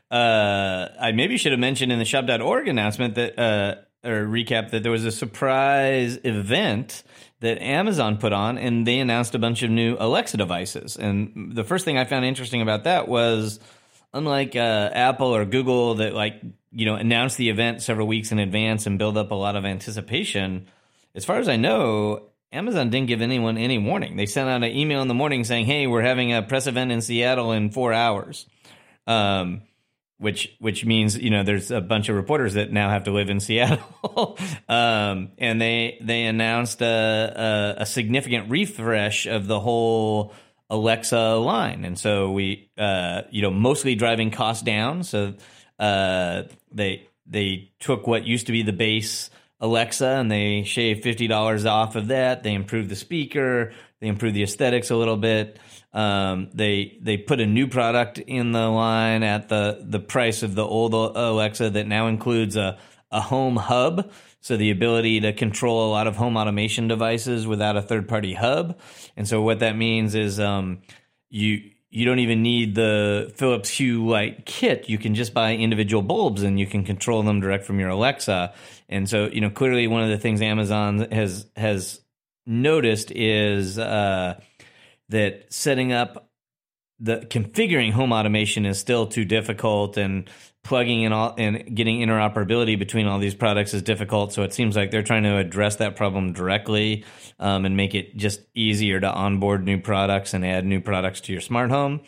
Uh, I maybe should have mentioned in the shop.org announcement that uh, or recap that there was a surprise event that Amazon put on, and they announced a bunch of new Alexa devices. And the first thing I found interesting about that was, unlike uh, Apple or Google that like you know announce the event several weeks in advance and build up a lot of anticipation as far as I know, Amazon didn't give anyone any warning. They sent out an email in the morning saying, "Hey, we're having a press event in Seattle in four hours." Um, which which means you know there's a bunch of reporters that now have to live in Seattle, <laughs> um, and they they announced a, a, a significant refresh of the whole Alexa line, and so we uh, you know mostly driving costs down. So uh, they they took what used to be the base Alexa and they shave fifty dollars off of that. They improve the speaker, they improve the aesthetics a little bit. Um, they they put a new product in the line at the the price of the old Alexa that now includes a a home hub, so the ability to control a lot of home automation devices without a third party hub. And so what that means is um, you you don't even need the Philips Hue light kit. You can just buy individual bulbs and you can control them direct from your Alexa. And so, you know, clearly one of the things Amazon has has noticed is uh, that setting up the configuring home automation is still too difficult and plugging in all and getting interoperability between all these products is difficult. So it seems like they're trying to address that problem directly um, and make it just easier to onboard new products and add new products to your smart home.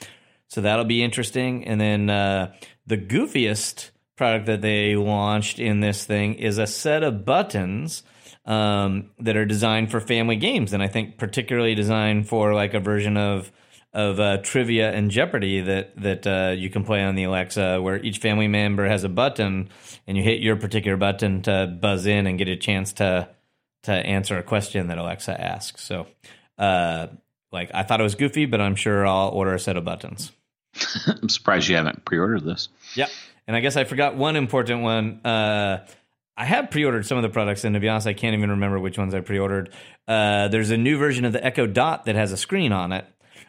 So that'll be interesting. And then uh, the goofiest product that they launched in this thing is a set of buttons um, that are designed for family games, and I think particularly designed for like a version of of uh, trivia and Jeopardy that that uh, you can play on the Alexa, where each family member has a button, and you hit your particular button to buzz in and get a chance to to answer a question that Alexa asks. So, uh, like I thought it was goofy, but I'm sure I'll order a set of buttons. <laughs> I'm surprised you haven't pre-ordered this. Yeah, and I guess I forgot one important one. Uh, I have pre-ordered some of the products, and to be honest, I can't even remember which ones I pre-ordered. Uh, there's a new version of the Echo Dot that has a screen on it,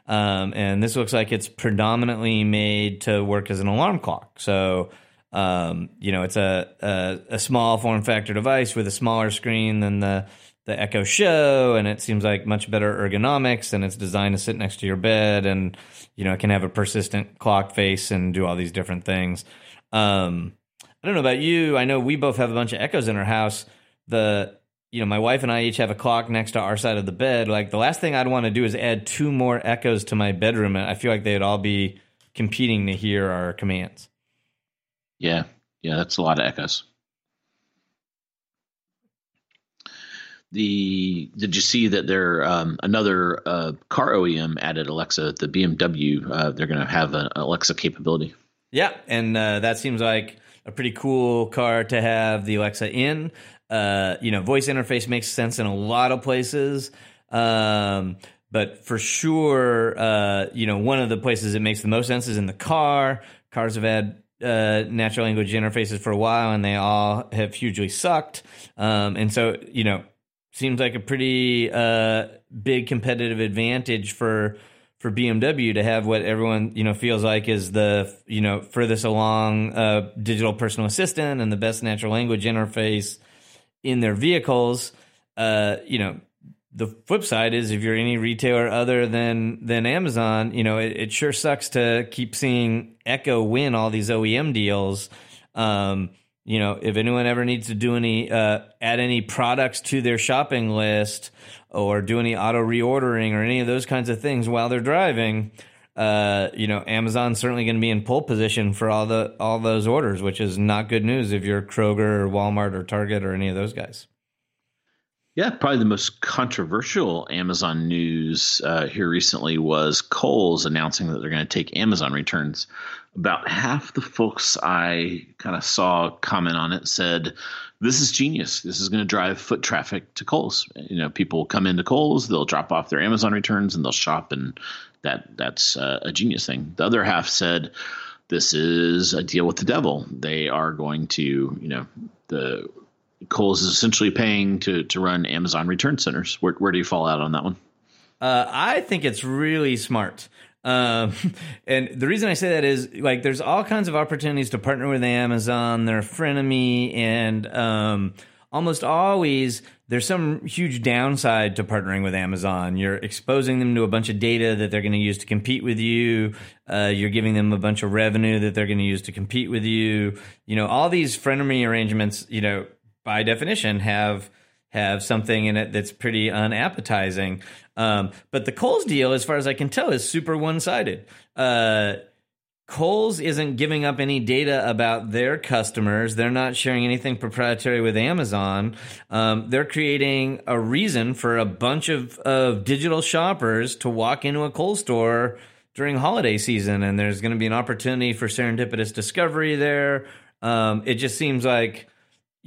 um, and this looks like it's predominantly made to work as an alarm clock. So, um, you know, it's a, a, a small form factor device with a smaller screen than the the Echo Show, and it seems like much better ergonomics, and it's designed to sit next to your bed, and you know, it can have a persistent clock face and do all these different things. Um, I don't know about you. I know we both have a bunch of echoes in our house. The you know, my wife and I each have a clock next to our side of the bed. Like the last thing I'd want to do is add two more echoes to my bedroom. I feel like they'd all be competing to hear our commands. Yeah, yeah, that's a lot of echoes. The did you see that there um, another uh, car OEM added Alexa? The BMW uh, they're going to have an Alexa capability. Yeah, and uh, that seems like a pretty cool car to have the Alexa in. Uh, you know, voice interface makes sense in a lot of places. Um, but for sure, uh, you know, one of the places it makes the most sense is in the car. Cars have had uh, natural language interfaces for a while, and they all have hugely sucked. Um, and so, you know, seems like a pretty uh, big competitive advantage for for BMW to have what everyone you know feels like is the you know furthest along uh, digital personal assistant and the best natural language interface in their vehicles. Uh, you know, the flip side is if you're any retailer other than than Amazon, you know, it, it sure sucks to keep seeing Echo win all these OEM deals. Um, you know, if anyone ever needs to do any uh, add any products to their shopping list or do any auto reordering or any of those kinds of things while they're driving, uh, you know, Amazon's certainly going to be in pole position for all the all those orders, which is not good news if you're Kroger or Walmart or Target or any of those guys. Yeah, probably the most controversial Amazon news uh, here recently was Kohl's announcing that they're going to take Amazon returns. About half the folks I kind of saw comment on it said, "This is genius. This is going to drive foot traffic to Kohl's. You know, people come into Kohl's, they'll drop off their Amazon returns, and they'll shop, and that that's uh, a genius thing." The other half said, "This is a deal with the devil. They are going to, you know, the Kohl's is essentially paying to to run Amazon return centers. Where where do you fall out on that one? Uh, I think it's really smart. Um, <laughs> and the reason I say that is like there's all kinds of opportunities to partner with Amazon. They're frenemy, and um, almost always there's some huge downside to partnering with Amazon. You're exposing them to a bunch of data that they're going to use to compete with you. Uh, you're giving them a bunch of revenue that they're going to use to compete with you. You know, all these frenemy arrangements. You know by definition have have something in it that's pretty unappetizing. Um, but the Kohl's deal, as far as I can tell, is super one sided. Uh, isn't giving up any data about their customers. They're not sharing anything proprietary with Amazon. Um, they're creating a reason for a bunch of, of digital shoppers to walk into a Kohl's store during holiday season, and there's going to be an opportunity for serendipitous discovery there. Um, it just seems like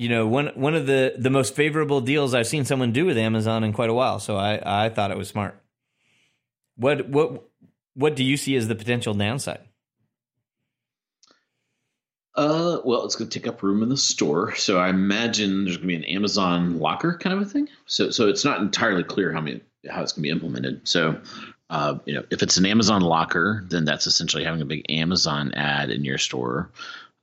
you know one one of the the most favorable deals I've seen someone do with Amazon in quite a while. So I I thought it was smart. What what what do you see as the potential downside? Uh, well, it's going to take up room in the store, so I imagine there's going to be an Amazon locker kind of a thing. So, so it's not entirely clear how many how it's going to be implemented. So, uh, you know, if it's an Amazon locker, then that's essentially having a big Amazon ad in your store.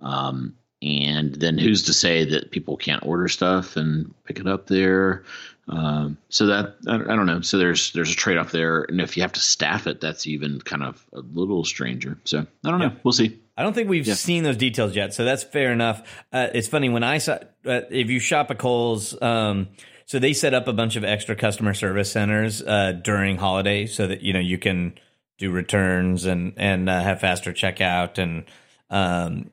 Um, and then who's to say that people can't order stuff and pick it up there? Um, so that I, I, don't know. So there's there's a trade off there, and if you have to staff it, that's even kind of a little stranger. So I don't know. We'll see. I don't think we've yeah. seen those details yet, so that's fair enough. Uh, it's funny when I saw uh, if you shop at Kohl's. Um, so they set up a bunch of extra customer service centers uh, during holiday, so that you know you can do returns and and uh, have faster checkout and um,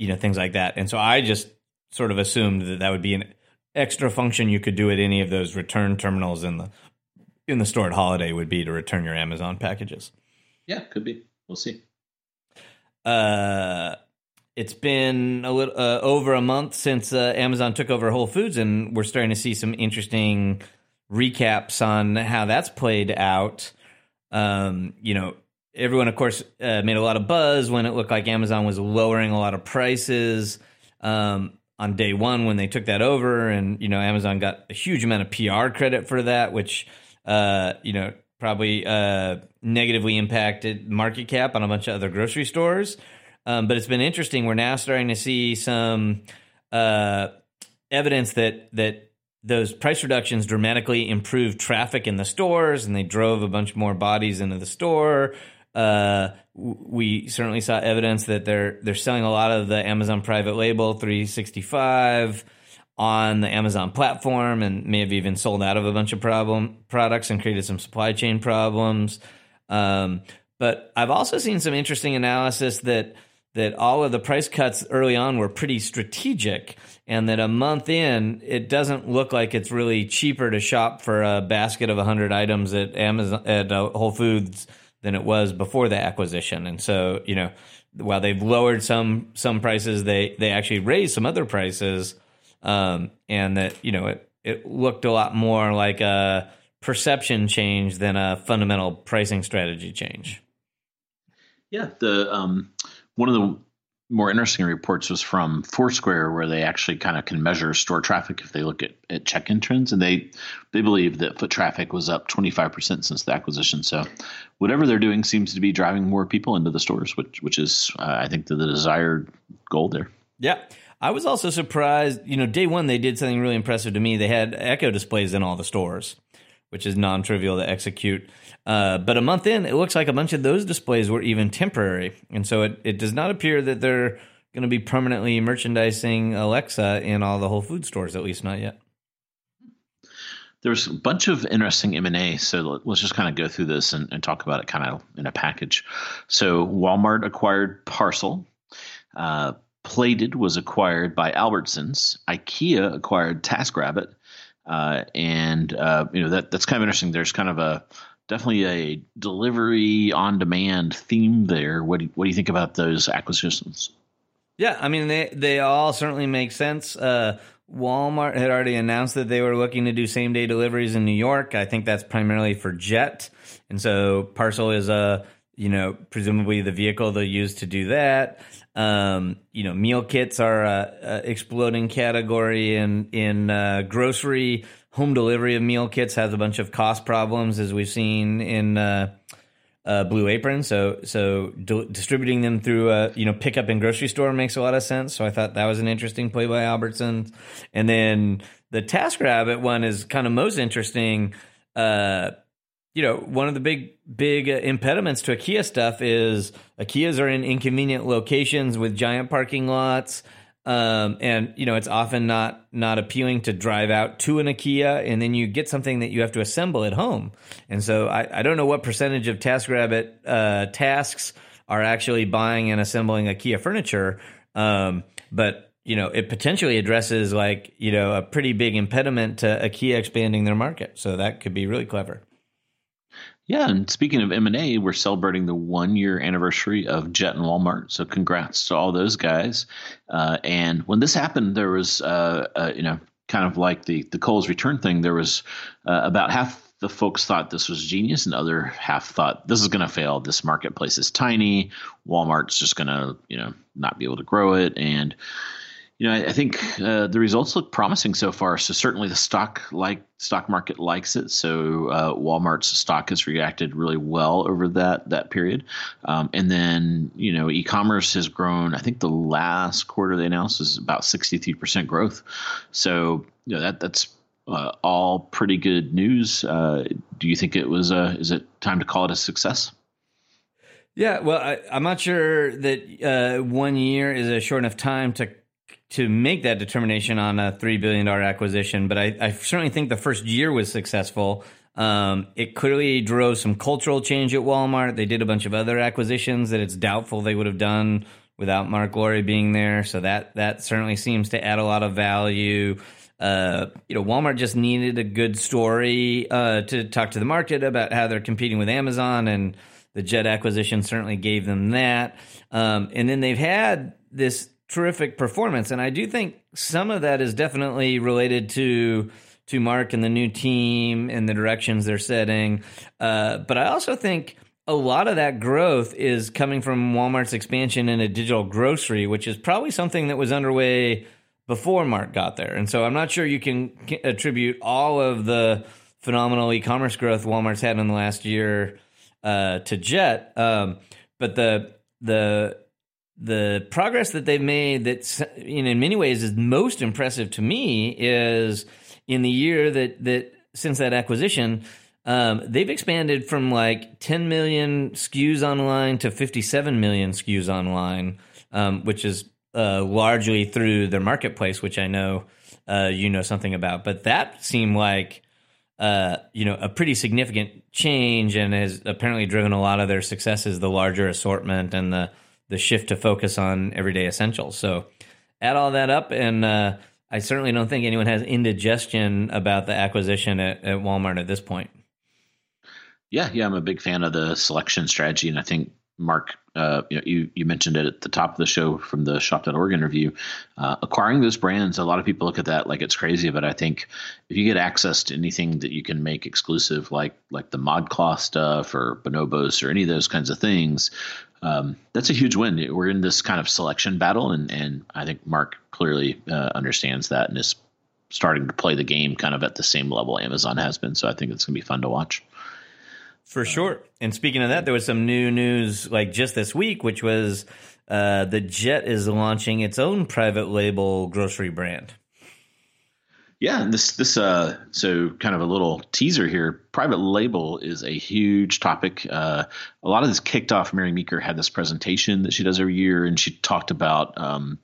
you know things like that. And so I just sort of assumed that that would be an extra function you could do at any of those return terminals in the in the store at Holiday would be to return your Amazon packages. Yeah, could be. We'll see. Uh, it's been a little uh, over a month since uh, Amazon took over Whole Foods, and we're starting to see some interesting recaps on how that's played out. Um, you know, everyone, of course, uh, made a lot of buzz when it looked like Amazon was lowering a lot of prices. Um, on day one when they took that over, and you know Amazon got a huge amount of PR credit for that, which uh, you know probably uh, negatively impacted market cap on a bunch of other grocery stores. Um, but it's been interesting. We're now starting to see some uh, evidence that that those price reductions dramatically improved traffic in the stores, and they drove a bunch more bodies into the store. Uh, we certainly saw evidence that they're they're selling a lot of the Amazon private label 365 on the Amazon platform, and may have even sold out of a bunch of problem products and created some supply chain problems. Um, but I've also seen some interesting analysis that that all of the price cuts early on were pretty strategic and that a month in it doesn't look like it's really cheaper to shop for a basket of 100 items at Amazon at uh, Whole Foods than it was before the acquisition. And so, you know, while they've lowered some some prices, they they actually raised some other prices, um, and that you know it it looked a lot more like a perception change than a fundamental pricing strategy change. Yeah, the um, one of the more interesting reports was from Foursquare, where they actually kind of can measure store traffic if they look at, at check-in trends, and they they believe that foot traffic was up 25% since the acquisition. So, whatever they're doing seems to be driving more people into the stores, which which is uh, I think the, the desired goal there. Yeah. I was also surprised. You know, day one they did something really impressive to me. They had echo displays in all the stores, which is non-trivial to execute. Uh, but a month in, it looks like a bunch of those displays were even temporary. And so it, it does not appear that they're going to be permanently merchandising Alexa in all the Whole Food stores, at least not yet. There's a bunch of interesting M&A, so let's just kind of go through this and, and talk about it kind of in a package. So Walmart acquired Parcel. Uh, Plated was acquired by Albertsons. IKEA acquired TaskRabbit. Uh, and uh, you know that that's kind of interesting. There's kind of a definitely a delivery on demand theme there. What do what do you think about those acquisitions? Yeah, I mean they they all certainly make sense. Uh, Walmart had already announced that they were looking to do same day deliveries in New York. I think that's primarily for Jet, and so Parcel is a you know presumably the vehicle they'll use to do that. Um, you know, meal kits are a, a exploding category in in uh, grocery home delivery of meal kits has a bunch of cost problems, as we've seen in uh, uh, Blue Apron. So, so di- distributing them through a you know pickup in grocery store makes a lot of sense. So I thought that was an interesting play by Albertsons. And then the TaskRabbit one is kind of most interesting. Uh, you know, one of the big big impediments to IKEA stuff is IKEAs are in inconvenient locations with giant parking lots. Um, and you know it's often not not appealing to drive out to an IKEA and then you get something that you have to assemble at home. And so I, I don't know what percentage of TaskRabbit uh, tasks are actually buying and assembling IKEA furniture. Um, but you know, it potentially addresses like you know a pretty big impediment to IKEA expanding their market. So that could be really clever. Yeah, and speaking of M and A, we're celebrating the one year anniversary of Jet and Walmart. So congrats to all those guys. Uh, and when this happened, there was uh, uh, you know kind of like the the Kohl's return thing. There was uh, about half the folks thought this was genius, and the other half thought this is going to fail. This marketplace is tiny. Walmart's just going to you know not be able to grow it, and you know, I, I think uh, the results look promising so far. So certainly the stock like stock market likes it. So uh, Walmart's stock has reacted really well over that that period. Um, and then you know, e-commerce has grown. I think the last quarter they announced is about sixty three percent growth. So you know that that's uh, all pretty good news. Uh, do you think it was? A, is it time to call it a success? Yeah, well, I, am not sure that uh, one year is a short enough time to to make that determination on a three billion dollar acquisition, but I, I, certainly think the first year was successful. Um, it clearly drove some cultural change at Walmart. They did a bunch of other acquisitions that it's doubtful they would have done without Marc Lore being there. So that that certainly seems to add a lot of value. Uh, you know, Walmart just needed a good story uh, to talk to the market about how they're competing with Amazon, and the Jet acquisition certainly gave them that. Um, and then they've had this terrific performance, and I do think some of that is definitely related to to Marc and the new team and the directions they're setting. Uh, but I also think a lot of that growth is coming from Walmart's expansion into digital grocery, which is probably something that was underway before Marc got there. And so I'm not sure you can attribute all of the phenomenal e-commerce growth Walmart's had in the last year uh, to Jet. Um, but the the the progress that they've made that in many ways is most impressive to me is in the year that that since that acquisition um, they've expanded from like 10 million SKUs online to 57 million SKUs online, um, which is uh, largely through their marketplace, which I know uh, you know something about. But that seemed like uh, you know a pretty significant change, and has apparently driven a lot of their successes. The larger assortment and the the shift to focus on everyday essentials. So add all that up, and uh, I certainly don't think anyone has indigestion about the acquisition at, at Walmart at this point. Yeah, yeah, I'm a big fan of the selection strategy, and I think Marc, uh, you, know, you, you mentioned it at the top of the show from the Shop.org interview. Uh, acquiring those brands, a lot of people look at that like it's crazy, but I think if you get access to anything that you can make exclusive, like like the ModCloth stuff or Bonobos or any of those kinds of things, um, that's a huge win. We're in this kind of selection battle, and and I think Marc clearly uh, understands that and is starting to play the game kind of at the same level Amazon has been. So I think it's going to be fun to watch. For sure. And speaking of that, there was some new news like just this week, which was uh, the Jet is launching its own private label grocery brand. Yeah, this this uh so kind of a little teaser here. Private label is a huge topic. Uh, a lot of this kicked off. Mary Meeker had this presentation that she does every year, and she talked about um,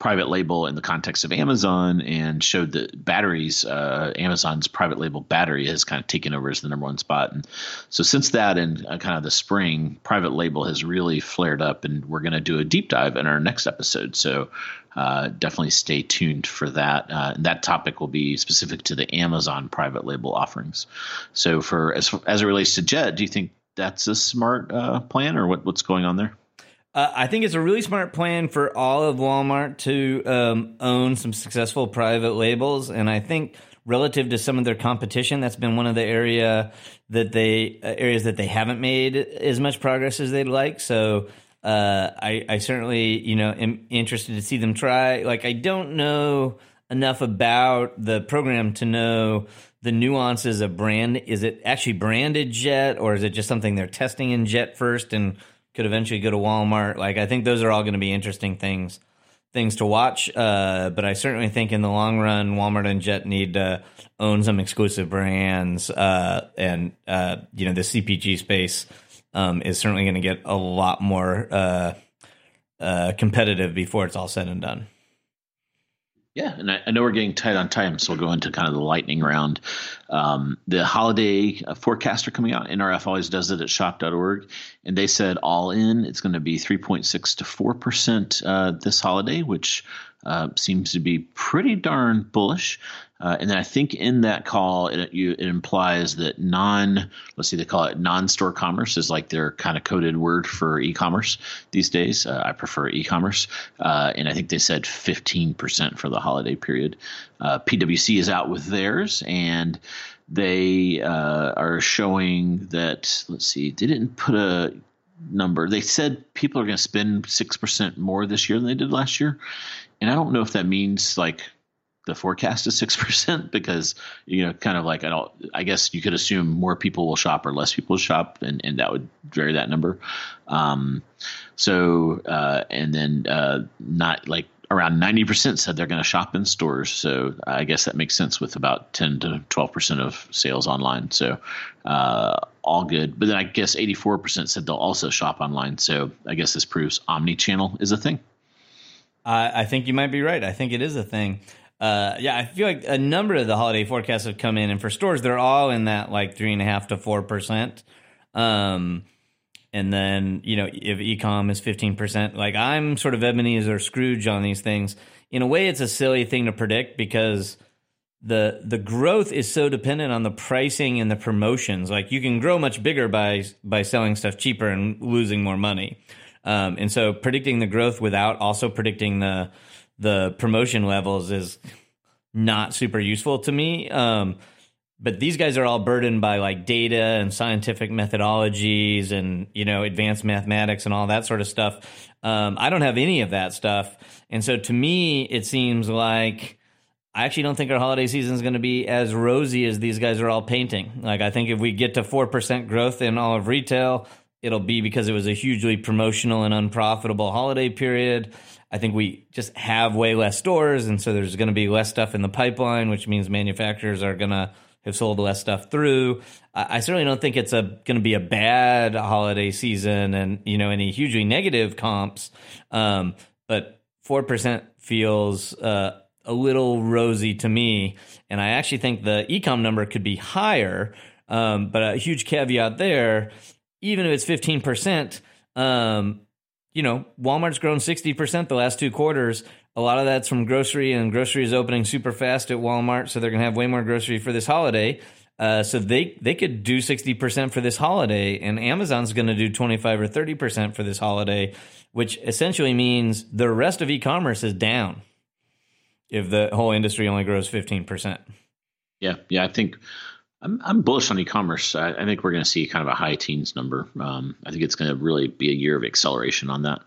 private label in the context of Amazon and showed that batteries, uh, Amazon's private label battery has kind of taken over as the number one spot. And so since that in uh, kind of the spring, private label has really flared up, and we're going to do a deep dive in our next episode. So uh, definitely stay tuned for that. Uh, that topic will be specific to the Amazon private label offerings. So for as as it relates to Jet, do you think that's a smart uh, plan, or what, what's going on there? Uh, I think it's a really smart plan for all of Walmart to um, own some successful private labels, and I think relative to some of their competition, that's been one of the area that they uh, areas that they haven't made as much progress as they'd like. So uh, I, I certainly you know am interested to see them try. Like I don't know enough about the program to know the nuances of brand. Is it actually branded Jet, or is it just something they're testing in Jet first and could eventually go to Walmart. Like I think those are all going to be interesting things things to watch. Uh, but I certainly think in the long run, Walmart and Jet need to own some exclusive brands, uh, and uh, you know the CPG space um, is certainly going to get a lot more uh, uh, competitive before it's all said and done. Yeah, and I, I, know we're getting tight on time, so we'll go into kind of the lightning round. um, the holiday uh, are coming out. NRF always does it at shop.org, and they said all in it's going to be 3.6 to 4 percent uh, this holiday, which uh, seems to be pretty darn bullish. Uh, and then I think in that call, it, you, it implies that non, let's see, they call it non-store commerce is like their kind of coded word for e-commerce these days. Uh, I prefer e-commerce, uh, and I think they said 15% for the holiday period. Uh, PwC is out with theirs, and they are showing that. Let's see, they didn't put a number. They said people are going to spend six percent more this year than they did last year, and I don't know if that means like the forecast is six <laughs> percent because you know kind of like I don't I guess you could assume more people will shop or less people shop and, and that would vary that number. Um, so uh, and then uh, not like around 90% said they're going to shop in stores. So I guess that makes sense with about 10 to 12% of sales online. So uh, all good. But then I guess 84% said they'll also shop online. So I guess this proves omni channel is a thing. I think you might be right. I think it is a thing. Uh, yeah, I feel like a number of the holiday forecasts have come in, and for stores, they're all in that like three and a half to four percent. Um, and then you know if ecom is fifteen percent, like I'm sort of Ebenezer Scrooge on these things. In a way, it's a silly thing to predict because the the growth is so dependent on the pricing and the promotions. Like you can grow much bigger by by selling stuff cheaper and losing more money. Um, and so predicting the growth without also predicting the the promotion levels is not super useful to me. Um, but these guys are all burdened by like data and scientific methodologies and you know advanced mathematics and all that sort of stuff. Um, I don't have any of that stuff, and so to me, it seems like I actually don't think our holiday season is going to be as rosy as these guys are all painting. Like I think if we get to four percent growth in all of retail, it'll be because it was a hugely promotional and unprofitable holiday period. I think we just have way less stores, and so there's going to be less stuff in the pipeline, which means manufacturers are going to have sold less stuff through. I, certainly don't think it's a going to be a bad holiday season, and you know any hugely negative comps. Um, but four percent feels uh, a little rosy to me, and I actually think the ecom number could be higher. Um, but a huge caveat there, even if it's fifteen percent. Um, you know, Walmart's grown 60% the last two quarters. A lot of that's from grocery, and grocery is opening super fast at Walmart, so they're going to have way more grocery for this holiday. Uh, so they they could do 60% for this holiday, and Amazon's going to do 25 or 30% for this holiday, which essentially means the rest of e-commerce is down if the whole industry only grows 15%. Yeah, yeah, I think I'm, I'm bullish on e-commerce. I, I think we're going to see kind of a high teens number. Um, I think it's going to really be a year of acceleration on that.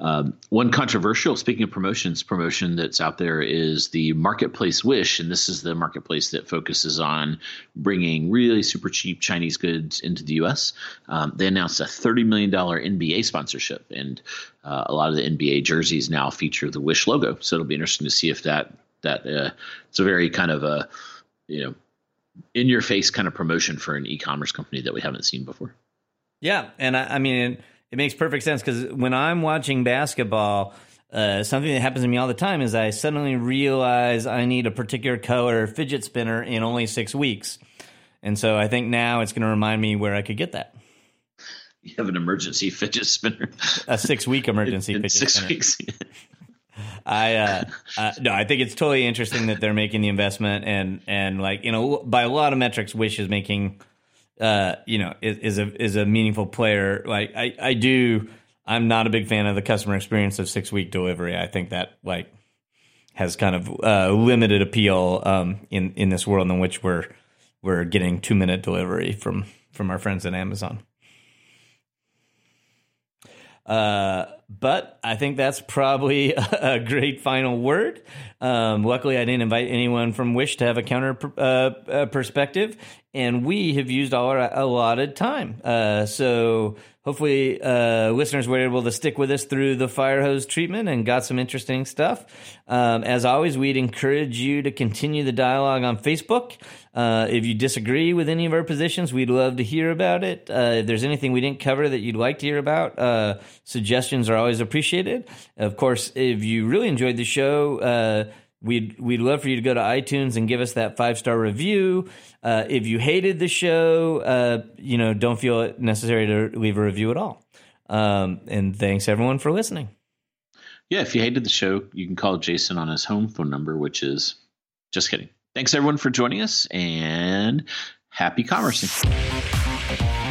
Um, one controversial, speaking of promotions, promotion that's out there is the Marketplace Wish, and this is the marketplace that focuses on bringing really super cheap Chinese goods into the U.S. Um, they announced a $30 million NBA sponsorship, and uh, a lot of the NBA jerseys now feature the Wish logo. So it'll be interesting to see if that that uh, it's a very kind of a you know in your face kind of promotion for an e-commerce company that we haven't seen before. Yeah, and I, I mean it, it, makes perfect sense because when I'm watching basketball, uh, something that happens to me all the time is I suddenly realize I need a particular color fidget spinner in only six weeks, and so I think now it's going to remind me where I could get that. You have an emergency <laughs> fidget spinner, a six week <laughs> emergency in, in fidget six spinner. weeks. I uh, uh, no, I think it's totally interesting that they're making the investment and and like you know by a lot of metrics, Wish is making uh, you know is, is a is a meaningful player. Like I I do, I'm not a big fan of the customer experience of six week delivery. I think that like has kind of uh, limited appeal um, in in this world in which we're we're getting two minute delivery from from our friends at Amazon. Uh, but I think that's probably <laughs> a great final word. Um, luckily, I didn't invite anyone from Wish to have a counter uh, uh, perspective, and we have used all our allotted time. Uh, so hopefully, uh, listeners were able to stick with us through the fire hose treatment and got some interesting stuff. Um, as always, we'd encourage you to continue the dialogue on Facebook. Uh, if you disagree with any of our positions, we'd love to hear about it. Uh, if there's anything we didn't cover that you'd like to hear about, uh, suggestions are always appreciated. Of course, if you really enjoyed the show, uh, We'd we'd love for you to go to iTunes and give us that five star review. Uh, if you hated the show, uh, you know, don't feel it necessary to leave a review at all. Um, and thanks everyone for listening. Yeah, if you hated the show, you can call Jason on his home phone number, which is just kidding. Thanks everyone for joining us and happy commercing.